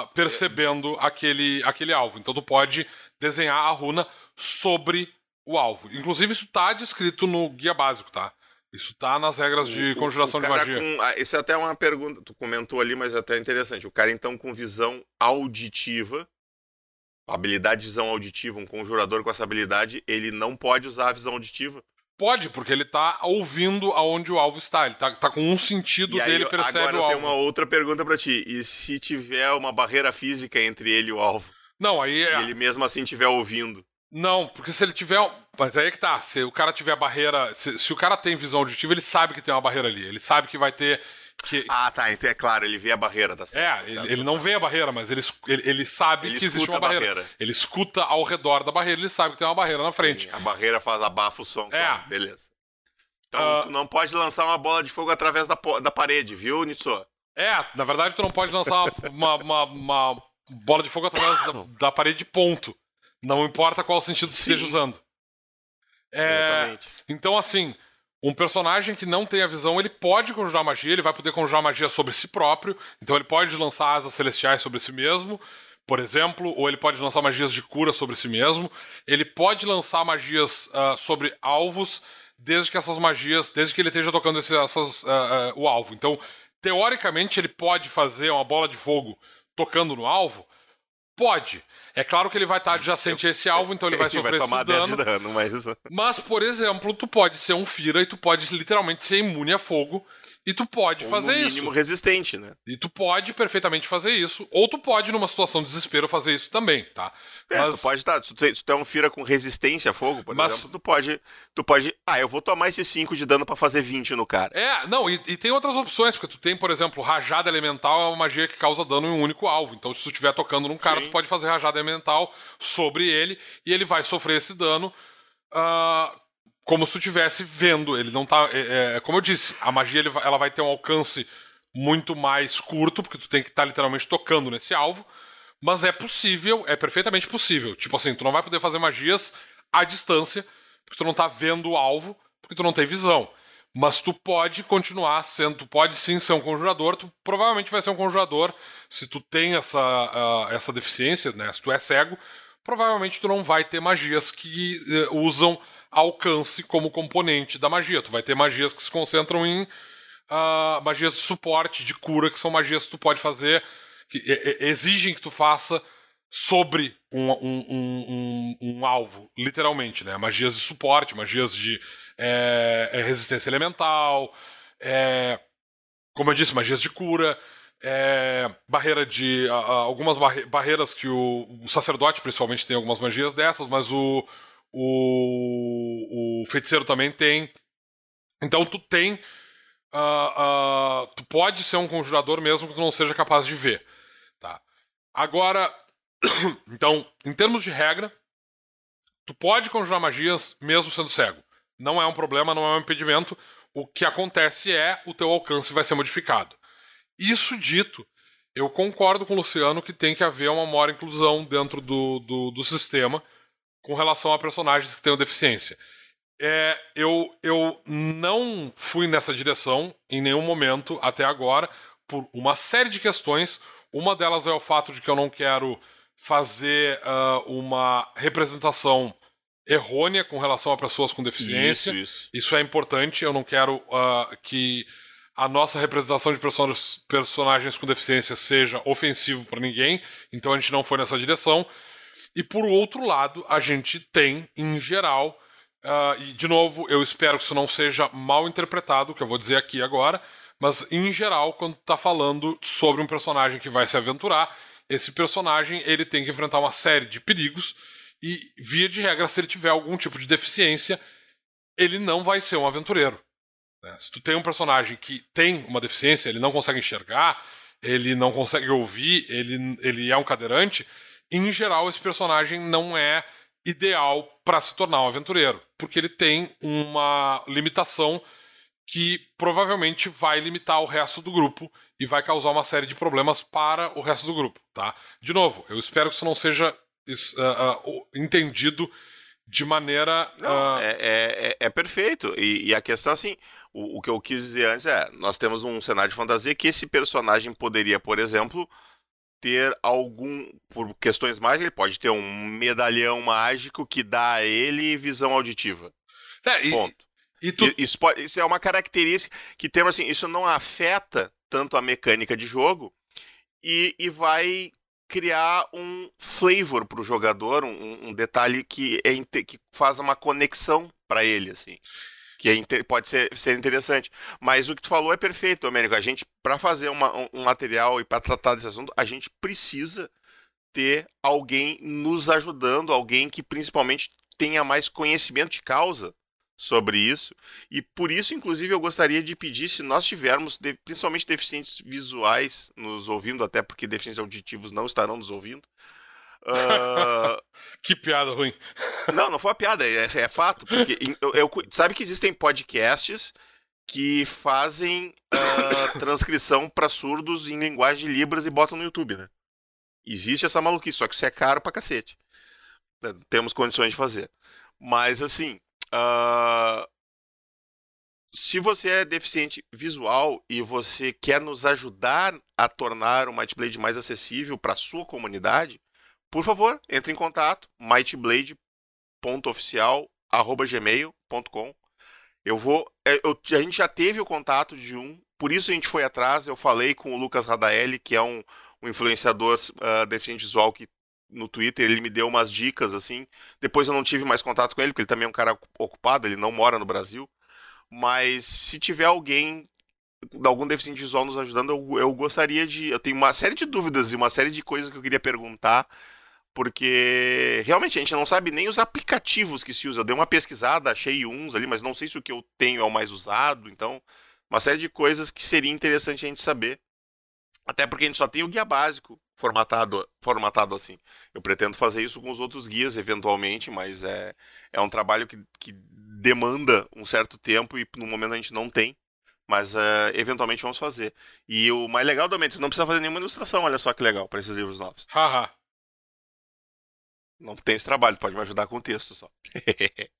ah, percebendo aquele, aquele alvo. Então tu pode desenhar a runa sobre o alvo. Inclusive isso está descrito no guia básico, tá? Isso tá nas regras de O- conjuração o de magia. com- isso é até uma pergunta, tu comentou ali, mas é até interessante. O cara, então, com visão auditiva, habilidade de visão auditiva, um conjurador com essa habilidade, ele não pode usar a visão auditiva. Pode, porque ele tá ouvindo aonde o alvo está. Ele tá, tá com um sentido E dele, eu- percebe agora o eu alvo. tenho uma outra pergunta pra ti. E se tiver uma barreira física entre ele e o alvo? Não, aí é- E ele mesmo assim estiver ouvindo? Não, porque se ele tiver. Mas aí é que tá. Se o cara tiver barreira. Se, se o cara tem visão auditiva, ele sabe que tem uma barreira ali. Ele sabe que vai ter. Que... Ah, tá. Então é claro, ele vê a barreira. Tá é, certo, ele, certo. ele não vê a barreira, mas ele, ele, ele sabe Ele que existe uma barreira. barreira. Ele escuta ao redor da barreira, ele sabe que tem uma barreira na frente. Sim, a barreira faz abafa o som. É. claro, Beleza. Então Ah. tu não pode lançar uma bola de fogo através da, da parede, viu, Nitso? É, na verdade, tu não pode lançar uma, uma, uma bola de fogo através da, da parede de ponto. Não importa qual sentido tu Sim. esteja usando. É, Exatamente. Então, assim, um personagem que não tem a visão, ele pode conjurar magia, ele vai poder conjurar magia sobre si próprio. Então, ele pode lançar asas celestiais sobre si mesmo, por exemplo, ou ele pode lançar magias de cura sobre si mesmo. Ele pode lançar magias ah, sobre alvos, desde que essas magias, desde que ele esteja tocando esse- essas, ah, ah, o alvo. Então, teoricamente, ele pode fazer uma bola de fogo tocando no alvo? Pode. É claro que ele vai estar adjacente a esse alvo, então ele vai Ele sofrer vai tomar esse 10 dano. de dano, mas... Mas, por exemplo, tu pode ser um Fira e tu pode literalmente ser imune a fogo. E tu pode Ou, fazer no isso. mínimo resistente, né? E tu pode perfeitamente fazer isso. Ou tu pode, numa situação de desespero, fazer isso também, tá? É, tu pode estar. Se tu se tu é um Fira com resistência a fogo, por Mas- exemplo, tu pode. Tu pode. Ah, eu vou tomar esse 5 de dano pra fazer 20 no cara. É, não, e, e tem outras opções, porque tu tem, por exemplo, rajada elemental é uma magia que causa dano em um único alvo. Então, se tu estiver tocando num cara, Sim. tu pode fazer rajada elemental sobre ele e ele vai sofrer esse dano. ah, como se tu estivesse vendo. Ele não tá. É, é, como eu disse, a magia ele, ela vai ter um alcance muito mais curto, porque tu tem que estar tá literalmente tocando nesse alvo. Mas é possível, é perfeitamente possível. Tipo assim, tu não vai poder fazer magias à distância, porque tu não tá vendo o alvo, porque tu não tem visão. Mas tu pode continuar sendo, tu pode sim ser um conjurador, tu provavelmente vai ser um conjurador se tu tem essa, uh, essa deficiência, né? Se tu é cego, provavelmente tu não vai ter magias que uh, usam alcance como componente da magia. Tu vai ter magias que se concentram em uh, magias de suporte, de cura, que são magias que tu pode fazer, que exigem que tu faça sobre um, um, um, um, alvo, literalmente, né? Magias de suporte, magias de é, é resistência elemental, é, como eu disse, magias de cura, é, barreira de. algumas barre, barreiras que o, o, sacerdote principalmente tem algumas magias dessas, mas o, o, o feiticeiro também tem. Então tu tem. Uh, uh, tu pode ser um conjurador mesmo que tu não seja capaz de ver. Tá? Agora, então, em termos de regra, tu pode conjurar magias mesmo sendo cego. Não é um problema, não é um impedimento. O que acontece é o teu alcance vai ser modificado. Isso dito, eu concordo com o Luciano que tem que haver uma maior inclusão dentro do, do, do sistema com relação a personagens que tenham deficiência. É, eu, eu não fui nessa direção em nenhum momento até agora, por uma série de questões. Uma delas é o fato de que eu não quero fazer uh, uma representação errônea com relação a pessoas com deficiência. Isso, isso. isso é importante. Eu não quero uh, que a nossa representação de personagens com deficiência seja ofensivo para ninguém. Então a gente não foi nessa direção. E por outro lado, a gente tem, em geral, uh, e de novo, eu espero que isso não seja mal interpretado, que eu vou dizer aqui agora, mas em geral, quando está falando sobre um personagem que vai se aventurar, esse personagem ele tem que enfrentar uma série de perigos e, via de regra, se ele tiver algum tipo de deficiência, ele não vai ser um aventureiro. Né? Se tu tem um personagem que tem uma deficiência, ele não consegue enxergar, ele não consegue ouvir, ele, ele é um cadeirante, em geral esse personagem não é ideal para se tornar um aventureiro, porque ele tem uma limitação que provavelmente vai limitar o resto do grupo e vai causar uma série de problemas para o resto do grupo, tá? De novo, eu espero que isso não seja uh, uh, entendido de maneira. Não, é, é, é, perfeito. E, e, a questão, assim, o, o, que eu quis dizer antes é: nós temos um cenário de fantasia que esse personagem poderia, por exemplo, ter algum. Por questões mágicas, ele pode ter um medalhão mágico que dá a ele visão auditiva. É, e, Ponto. E tu... isso, pode, isso é uma característica que temos assim, isso não afeta tanto a mecânica de jogo e, e vai criar um flavor para o jogador, um, um, detalhe que, é, que faz uma conexão para ele, assim. Que é, pode ser, ser interessante. Mas o que tu falou é perfeito, Domênico. A gente, para fazer uma, um material e para tratar desse assunto, a gente precisa ter alguém nos ajudando, alguém que principalmente tenha mais conhecimento de causa sobre isso. E por isso, inclusive, eu gostaria de pedir, se nós tivermos, principalmente deficientes visuais nos ouvindo, até porque deficientes auditivos não estarão nos ouvindo. Uh... que piada ruim. Não, não foi uma piada, é, é fato. Porque eu, eu, sabe que existem podcasts que fazem uh, transcrição para surdos em linguagem de Libras e botam no YouTube, né? Existe essa maluquice, só que isso é caro pra cacete. Temos condições de fazer. Mas assim, Uh, se você é deficiente visual e você quer nos ajudar a tornar o Might Blade mais acessível para sua comunidade, por favor, entre em contato mightblade.oficial@gmail.com. Eu vou, é, eu, a gente já teve o contato de um, por isso a gente foi atrás. Eu falei com o Lucas Radaeli, que é um, um influenciador uh, deficiente visual que no Twitter, ele me deu umas dicas assim. Depois eu não tive mais contato com ele, porque ele também é um cara ocupado, ele não mora no Brasil. Mas se tiver alguém algum deficiente visual nos ajudando, eu, eu gostaria de. Eu tenho uma série de dúvidas e uma série de coisas que eu queria perguntar, porque realmente a gente não sabe nem os aplicativos que se usa. Eu dei uma pesquisada, achei uns ali, mas não sei se o que eu tenho é o mais usado. Então, uma série de coisas que seria interessante a gente saber. Até porque a gente só tem o guia básico formatado, formatado assim. Eu pretendo fazer isso com os outros guias, eventualmente, mas é, é um trabalho que, que demanda um certo tempo e no momento a gente não tem. Mas uh, eventualmente vamos fazer. E o mais legal do Aumento, não precisa fazer nenhuma ilustração, olha só que legal, para esses livros novos. Haha. Não tem esse trabalho, pode me ajudar com o texto só.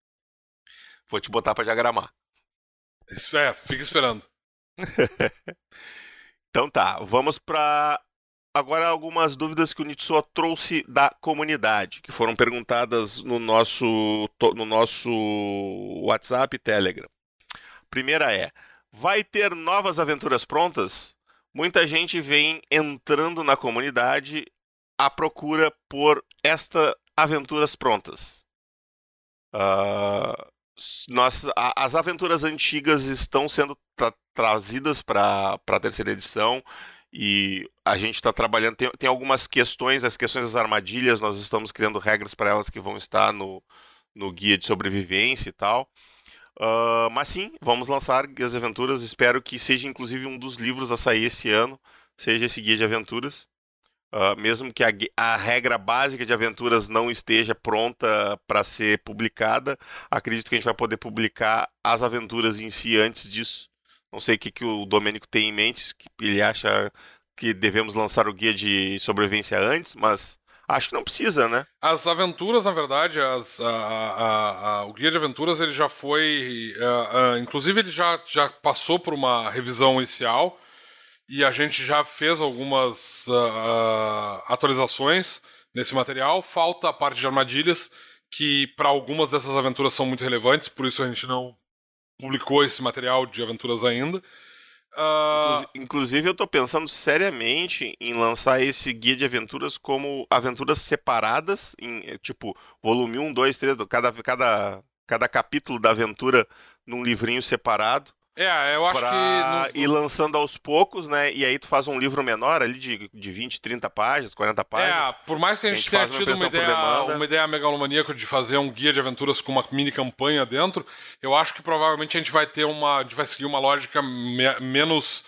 Vou te botar para diagramar. Isso é, fica esperando. então tá, vamos para agora algumas dúvidas que o Nitsuo trouxe da comunidade, que foram perguntadas no nosso, no nosso WhatsApp e Telegram. Primeira é: vai ter novas aventuras prontas? Muita gente vem entrando na comunidade à procura por estas aventuras prontas. Uh, nós, a, as aventuras antigas estão sendo tra trazidas para a terceira edição e a gente está trabalhando. Tem, tem, algumas questões, as questões das armadilhas, nós estamos criando regras para elas que vão estar no, no guia de sobrevivência e tal. Uh, mas sim, vamos lançar de aventuras. Espero que seja inclusive um dos livros a sair esse ano, seja esse guia de aventuras. Uh, mesmo que a, a, regra básica de aventuras não esteja pronta para ser publicada, acredito que a gente vai poder publicar as aventuras em si antes disso. Não sei o que, que o Domênico tem em mente, que ele acha que devemos lançar o guia de sobrevivência antes, mas acho que não precisa, né? As aventuras, na verdade, as, a, a, a, o guia de aventuras ele já foi, uh, uh, inclusive ele já, já passou por uma revisão inicial e a gente já fez algumas uh, atualizações nesse material. Falta a parte de armadilhas, que para algumas dessas aventuras são muito relevantes, por isso a gente não publicou esse material de aventuras ainda. Uh... Inclusive, eu estou pensando seriamente em lançar esse guia de aventuras como aventuras separadas, em tipo volume 1, 2, 3, cada, cada, cada capítulo da aventura num livrinho separado. É, eu acho pra que. No... ir lançando aos poucos, né? E aí tu faz um livro menor ali de, de 20, 30 páginas, 40 páginas. É, por mais que a gente, a gente tenha tido uma ideia, uma ideia megalomaníaca de fazer um guia de aventuras com uma mini campanha dentro, eu acho que provavelmente a gente vai ter uma. A gente vai seguir uma lógica me menos.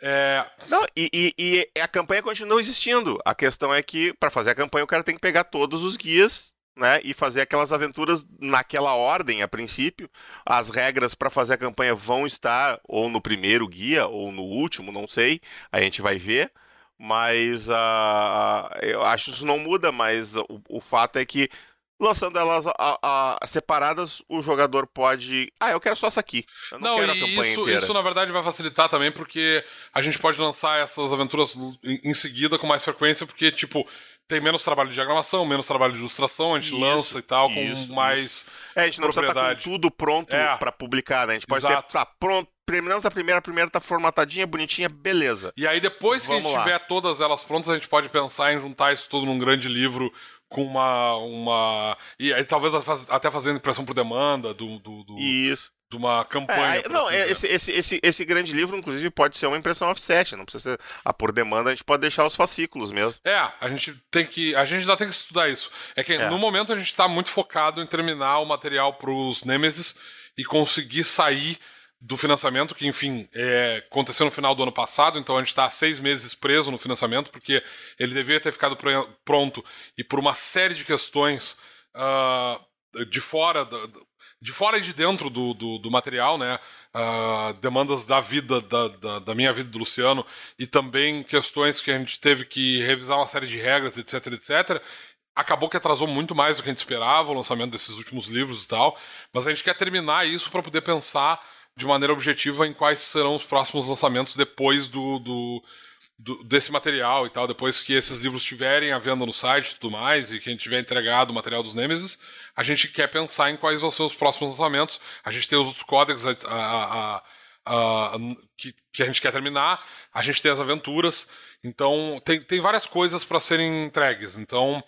É... Não, e, e, e, a campanha continua existindo. A questão é que, para fazer a campanha, o cara tem que pegar todos os guias né, e fazer aquelas aventuras naquela ordem a princípio. As regras para fazer a campanha vão estar ou no primeiro guia ou no último, não sei, a gente vai ver. Mas uh, eu acho que isso não muda, mas o, o fato é que lançando elas a, a, separadas, o jogador pode. Ah, eu quero só essa aqui. Eu não, não quero a campanha isso, inteira. isso na verdade vai facilitar também, porque a gente pode lançar essas aventuras em, em seguida com mais frequência, porque, tipo, tem menos trabalho de diagramação, menos trabalho de ilustração, a gente isso, lança e tal, isso, com mais. Isso. É, a gente não precisa estar com tudo pronto é. para publicar, né? A gente pode Exato. ter. Tá pronto. Terminamos a primeira, a primeira tá formatadinha, bonitinha, beleza. E aí, depois que Vamos a gente lá. tiver todas elas prontas, a gente pode pensar em juntar isso tudo num grande livro com uma. uma e aí talvez até fazendo impressão por demanda do. do, do isso de uma campanha. É, não, assim esse, esse, esse, esse grande livro, inclusive, pode ser uma impressão offset, não precisa ser a por demanda, a gente pode deixar os fascículos mesmo. É, a gente tem que. A gente ainda tem que estudar isso. É que é. no momento a gente está muito focado em terminar o material para os Nemesis e conseguir sair do financiamento, que, enfim, é, aconteceu no final do ano passado, então a gente está seis meses preso no financiamento, porque ele deveria ter ficado pronto e por uma série de questões. Uh, de fora de fora e de dentro do, do, do material, né? Uh, demandas da vida, da, da, da, minha vida do Luciano, e também questões que a gente teve que revisar uma série de regras, etc, etc. Acabou que atrasou muito mais do que a gente esperava o lançamento desses últimos livros e tal, mas a gente quer terminar isso para poder pensar de maneira objetiva em quais serão os próximos lançamentos depois do, do do, desse material e tal, depois que esses livros estiverem à venda no site e tudo mais, e que a gente tiver entregado o material dos Nemesis, a gente quer pensar em quais vão ser os próximos lançamentos. A gente tem os outros códigos a, a, a, que, que, a gente quer terminar, a gente tem as aventuras, então tem, tem várias coisas para serem entregues. Então,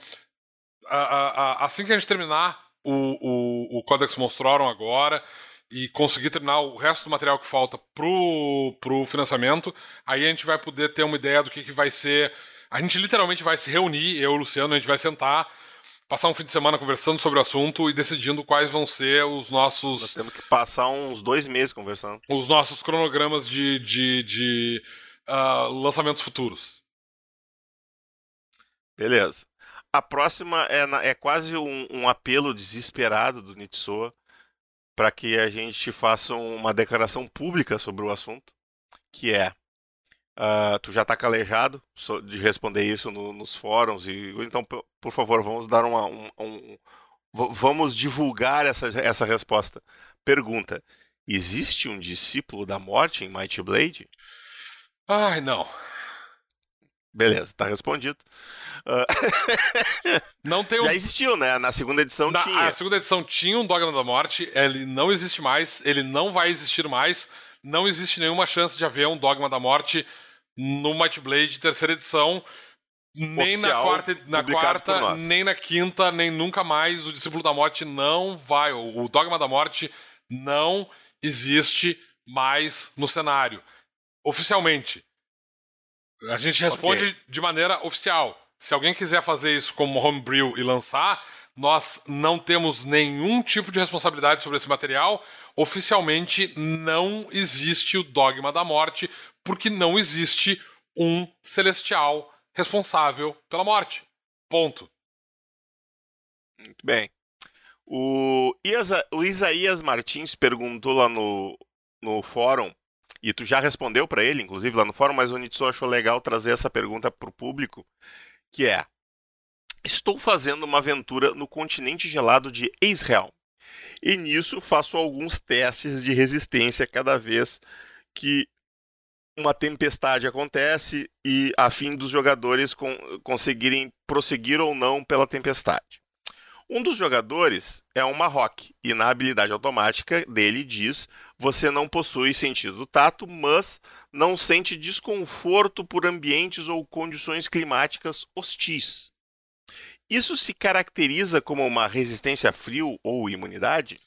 assim que a gente terminar o, o, o Codex Monstrorum agora, e conseguir terminar o resto do material que falta pro, pro financiamento, aí a gente vai poder ter uma ideia do que, que vai ser. A gente literalmente vai se reunir, eu e o Luciano, a gente vai sentar, passar um fim de semana conversando sobre o assunto e decidindo quais vão ser os nossos. Nós temos que passar uns dois meses conversando. Os nossos cronogramas de, de, de uh, lançamentos futuros. Beleza. A próxima é, na, é quase um, um apelo desesperado do Nitsoa para que a gente faça uma declaração pública sobre o assunto, que é uh, tu já está calejado de responder isso no, nos fóruns e então por favor vamos dar uma, um, um, vamos divulgar essa, essa resposta. Pergunta: existe um discípulo da morte em Mighty Blade? Ai, não. Beleza, tá respondido. Uh... não tem um... Já existiu, né? Na segunda edição Na, tinha. A segunda edição tinha um Dogma da Morte, ele não existe mais, ele não vai existir mais. Não existe nenhuma chance de haver um Dogma da Morte no Might Blade terceira edição. Nem Oficial, na quarta, na quarta nem na quinta, nem nunca mais. O Discípulo da Morte não vai. O Dogma da Morte não existe mais no cenário. Oficialmente. A gente responde okay. de maneira oficial. Se alguém quiser fazer isso como homebrew e lançar, nós não temos nenhum tipo de responsabilidade sobre esse material. Oficialmente não existe o dogma da morte, porque não existe um celestial responsável pela morte. Ponto. Muito bem. O, Isa, o Isaías Martins perguntou lá no, no fórum e tu já respondeu para ele, inclusive lá no fórum, mas o Nitsu achou legal trazer essa pergunta para o público, que é: Estou fazendo uma aventura no continente gelado de Israel. E nisso faço alguns testes de resistência cada vez que uma tempestade acontece e a fim dos jogadores con conseguirem prosseguir ou não pela tempestade. Um dos jogadores é uma rock e na habilidade automática dele diz: você não possui sentido do tato, mas não sente desconforto por ambientes ou condições climáticas hostis. Isso se caracteriza como uma resistência a frio ou imunidade?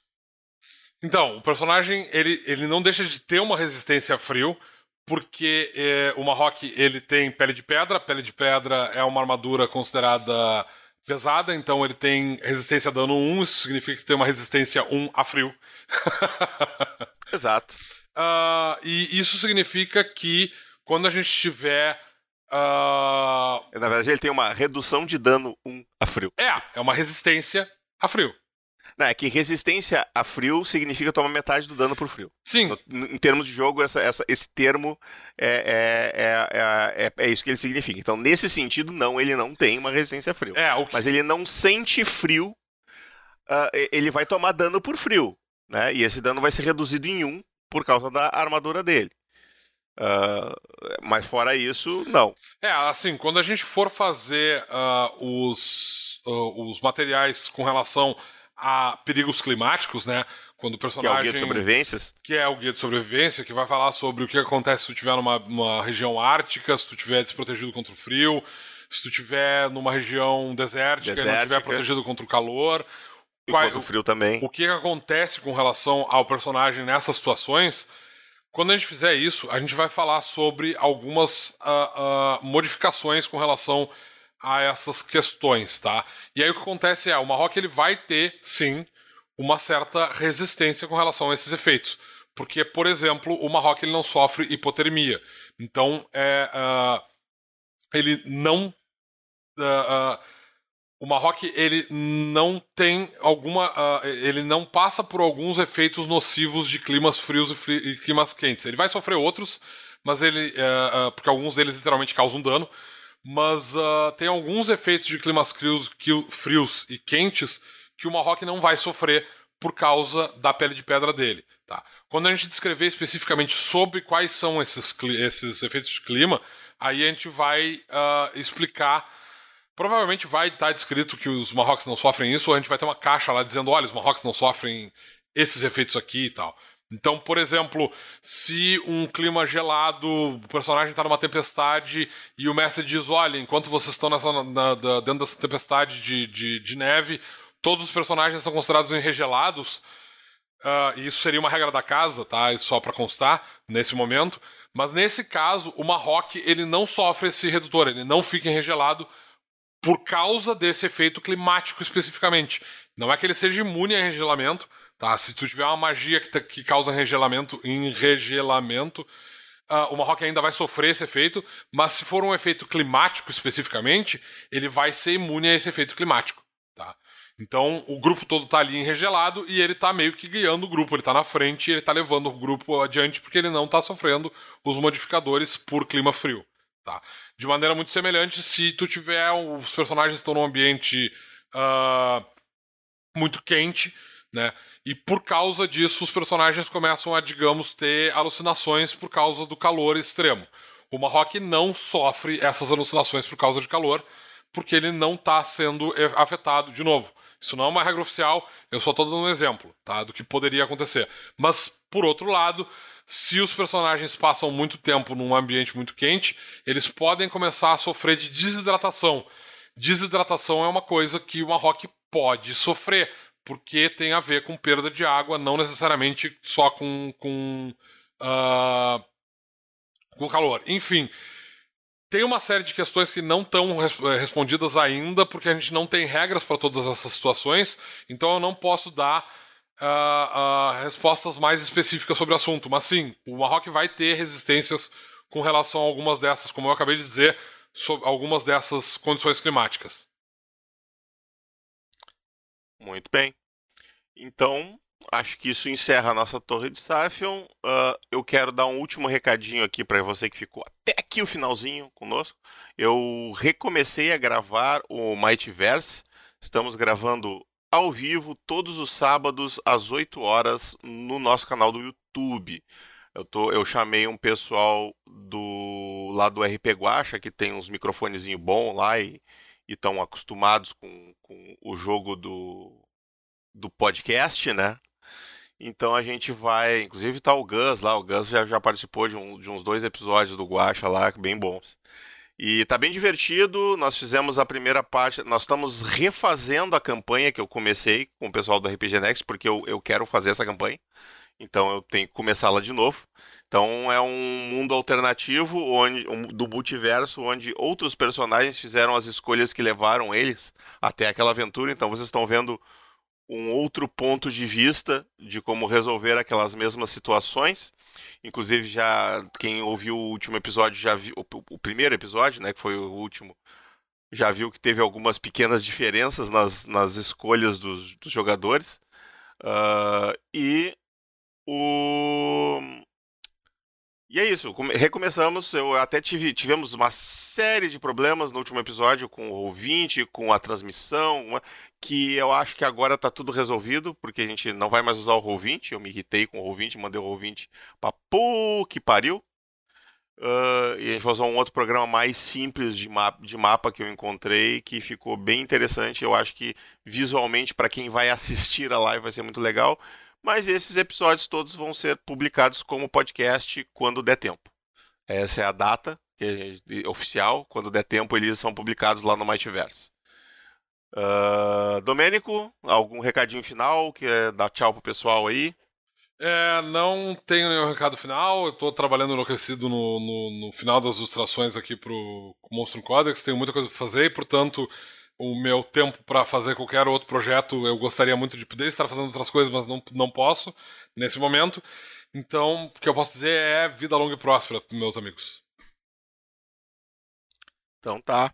Então, o personagem ele, ele não deixa de ter uma resistência a frio, porque é, o Marrock ele tem pele de pedra. Pele de pedra é uma armadura considerada pesada, então ele tem resistência a dano 1, isso significa que tem uma resistência 1 a frio. Exato. Uh, e isso significa que quando a gente tiver. Uh... Na verdade, ele tem uma redução de dano 1 a frio. É, é uma resistência a frio. Não, é que resistência a frio significa tomar metade do dano por frio. Sim. No, em termos de jogo, essa, essa, esse termo é, é, é, é, isso que ele significa. Então, nesse sentido, não, ele não tem uma resistência a frio. É, que... Mas ele não sente frio, uh, ele vai tomar dano por frio. Né? E esse dano vai ser reduzido em 1 por causa da armadura dele. Uh, mas fora isso, não. É, assim, quando a gente for fazer uh, os, uh, os materiais com relação a perigos climáticos, né? Quando o personagem. Que é o guia de sobrevivências? Que é o guia de sobrevivência, que vai falar sobre o que acontece se tu estiver numa região ártica, se tu estiver desprotegido contra o frio, se tu estiver numa região desértica, desértica. e não estiver protegido contra o calor. Qual, contra o frio também. O que acontece com relação ao personagem nessas situações. Quando a gente fizer isso, a gente vai falar sobre algumas uh, uh, modificações com relação a essas questões, tá? E aí o que acontece é, o Marrock ele vai ter, sim, uma certa resistência com relação a esses efeitos. Porque, por exemplo, o Marrock ele não sofre hipotermia. Então, é, uh, ele não... Uh, uh, o Marrock ele não tem alguma... ele não passa por alguns efeitos nocivos de climas frios e, fri e climas quentes. Ele vai sofrer outros, mas ele... porque alguns deles literalmente causam dano mas uh, tem alguns efeitos de climas frios, frios, e quentes que o Marrock não vai sofrer por causa da pele de pedra dele. Tá? Quando a gente descrever especificamente sobre quais são esses, esses efeitos de clima, aí a gente vai uh, explicar. Provavelmente vai estar descrito que os Marrocks não sofrem isso, ou a gente vai ter uma caixa lá dizendo: olha, os Marrocks não sofrem esses efeitos aqui e tal. Então, por exemplo, se um clima gelado, o personagem está numa tempestade e o mestre diz: olha, enquanto vocês estão nessa, na, na, dentro dessa tempestade de, de, de, neve, todos os personagens são considerados enregelados. Uh, isso seria uma regra da casa, tá? Só para constar nesse momento. Mas nesse caso, o Marrock ele não sofre esse redutor, ele não fica enregelado por causa desse efeito climático especificamente. Não é que ele seja imune a enregelamento, Tá? Se tu tiver uma magia que, que causa enregelamento, enregelamento uh, o Marrock ainda vai sofrer esse efeito, mas se for um efeito climático especificamente, ele vai ser imune a esse efeito climático. Tá? Então o grupo todo tá ali enregelado e ele tá meio que guiando o grupo, ele tá na frente e ele tá levando o grupo adiante porque ele não tá sofrendo os modificadores por clima frio. Tá? De maneira muito semelhante, se tu tiver os personagens estão num ambiente uh, muito quente, né? E por causa disso, os personagens começam a, digamos, ter alucinações por causa do calor extremo. O Marrock não sofre essas alucinações por causa de calor, porque ele não está sendo afetado de novo. Isso não é uma regra oficial, eu só estou dando um exemplo, tá? Do que poderia acontecer. Mas, por outro lado, se os personagens passam muito tempo num ambiente muito quente, eles podem começar a sofrer de desidratação. Desidratação é uma coisa que o Marrock pode sofrer, porque tem a ver com perda de água, não necessariamente só com, com, uh, com calor. Enfim, tem uma série de questões que não estão eh, respondidas ainda, porque a gente não tem regras para todas essas situações, então eu não posso dar uh, uh, respostas mais específicas sobre o assunto. Mas sim, o Marroque vai ter resistências com relação a algumas dessas, como eu acabei de dizer, sobre algumas dessas condições climáticas. Muito bem. Então, acho que isso encerra a nossa torre de Safion. Uh, eu quero dar um último recadinho aqui para você que ficou até aqui o finalzinho conosco. Eu recomecei a gravar o Mightverse. Estamos gravando ao vivo todos os sábados às 8 horas no nosso canal do YouTube. Eu, tô, eu chamei um pessoal do lá do RP Guacha que tem uns microfonezinho bom lá e estão acostumados com, com o jogo do, do podcast, né? Então a gente vai. Inclusive tá o Gus lá, o Gus já, já participou de, um, de uns dois episódios do Guacha lá, bem bons. E tá bem divertido. Nós fizemos a primeira parte. Nós estamos refazendo a campanha que eu comecei com o pessoal do RPG Next, porque eu, eu quero fazer essa campanha. Então eu tenho que começá-la de novo. Então é um mundo alternativo onde, um, do multiverso onde outros personagens fizeram as escolhas que levaram eles até aquela aventura. Então vocês estão vendo um outro ponto de vista de como resolver aquelas mesmas situações. Inclusive já quem ouviu o último episódio já viu o, primeiro episódio, né, que foi o último, já viu que teve algumas pequenas diferenças nas, nas escolhas dos, dos jogadores. Uh, e o e é isso, recomeçamos. Eu até tive, tivemos uma série de problemas no último episódio com o ouvinte, com a transmissão, que eu acho que agora está tudo resolvido, porque a gente não vai mais usar o Roll20. Eu me irritei com o Roll20, mandei o Roll20 para pô que pariu. Uh, e a gente vai usar um outro programa mais simples de mapa, de mapa que eu encontrei, que ficou bem interessante. Eu acho que visualmente, para quem vai assistir a live, vai ser muito legal. Mas esses episódios todos vão ser publicados como podcast quando der tempo. Essa é a data é oficial. Quando der tempo, eles são publicados lá no Mightyverse. Uh, Domênico, algum recadinho final? Quer dar tchau pro pessoal aí? É, não tenho nenhum recado final. Eu tô trabalhando enlouquecido no, no, no final das ilustrações aqui pro Monstro Codex. Tenho muita coisa pra fazer e, portanto, o meu tempo para fazer qualquer outro projeto. Eu gostaria muito de poder estar fazendo outras coisas, mas não, não posso nesse momento. Então, o que eu posso dizer é vida longa e próspera, meus amigos. Então tá.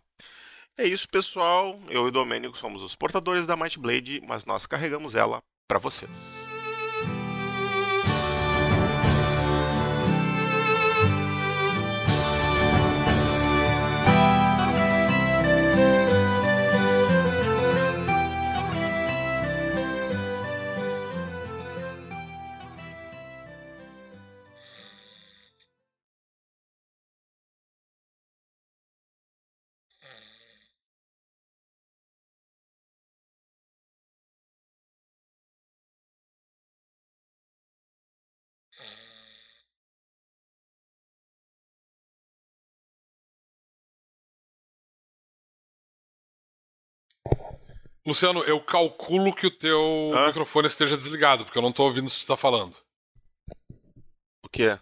É isso, pessoal. Eu e o Domênico somos os portadores da Might Blade, mas nós carregamos ela para vocês. Luciano, eu calculo que o teu Hã? microfone esteja desligado, porque eu não tô ouvindo o que você tá falando. O que é?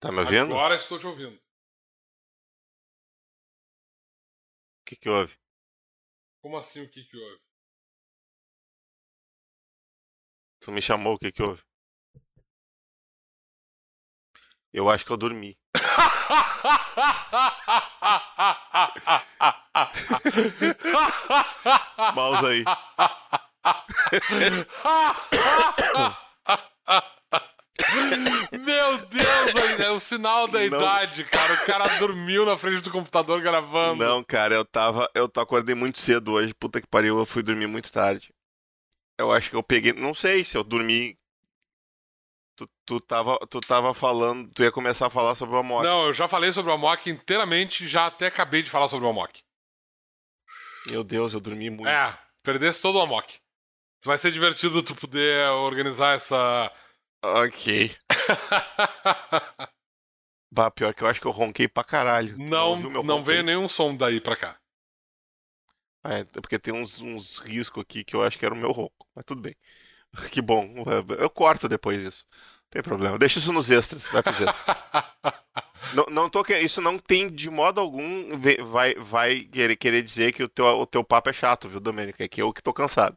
Tá me ouvindo? Agora estou te ouvindo. O que que houve? Como assim o que que houve? Tu me chamou, o que que houve? Eu acho que eu dormi. Mouse aí. Meu Deus, é o sinal da Não. idade, cara. O cara dormiu na frente do computador gravando. Não, cara, eu tava. Eu tô- acordei muito cedo hoje. Puta que pariu, eu fui dormir muito tarde. Eu acho que eu peguei. Não sei se eu dormi. Tu, tu, tava, tu tava falando. Tu ia começar a falar sobre o Amok. Não, eu já falei sobre o Amok inteiramente, já até acabei de falar sobre o Amok. Meu Deus, eu dormi muito. É, perdesse todo o Amok. Vai ser divertido tu poder organizar essa. Ok. Bah, pior que eu acho que eu ronquei pra caralho. Não não ronco veio nenhum som daí pra cá. Ah, É, porque tem uns, uns riscos aqui que eu acho que era o meu ronco. Mas tudo bem. Que bom. Eu corto depois disso. Não tem problema. Deixa isso nos extras. Vai pros extras. não, não tô. Isso não tem de modo algum vai, vai querer, querer dizer que o teu, o teu papo é chato, viu, Domênico? É que eu que tô cansado.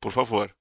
Por favor.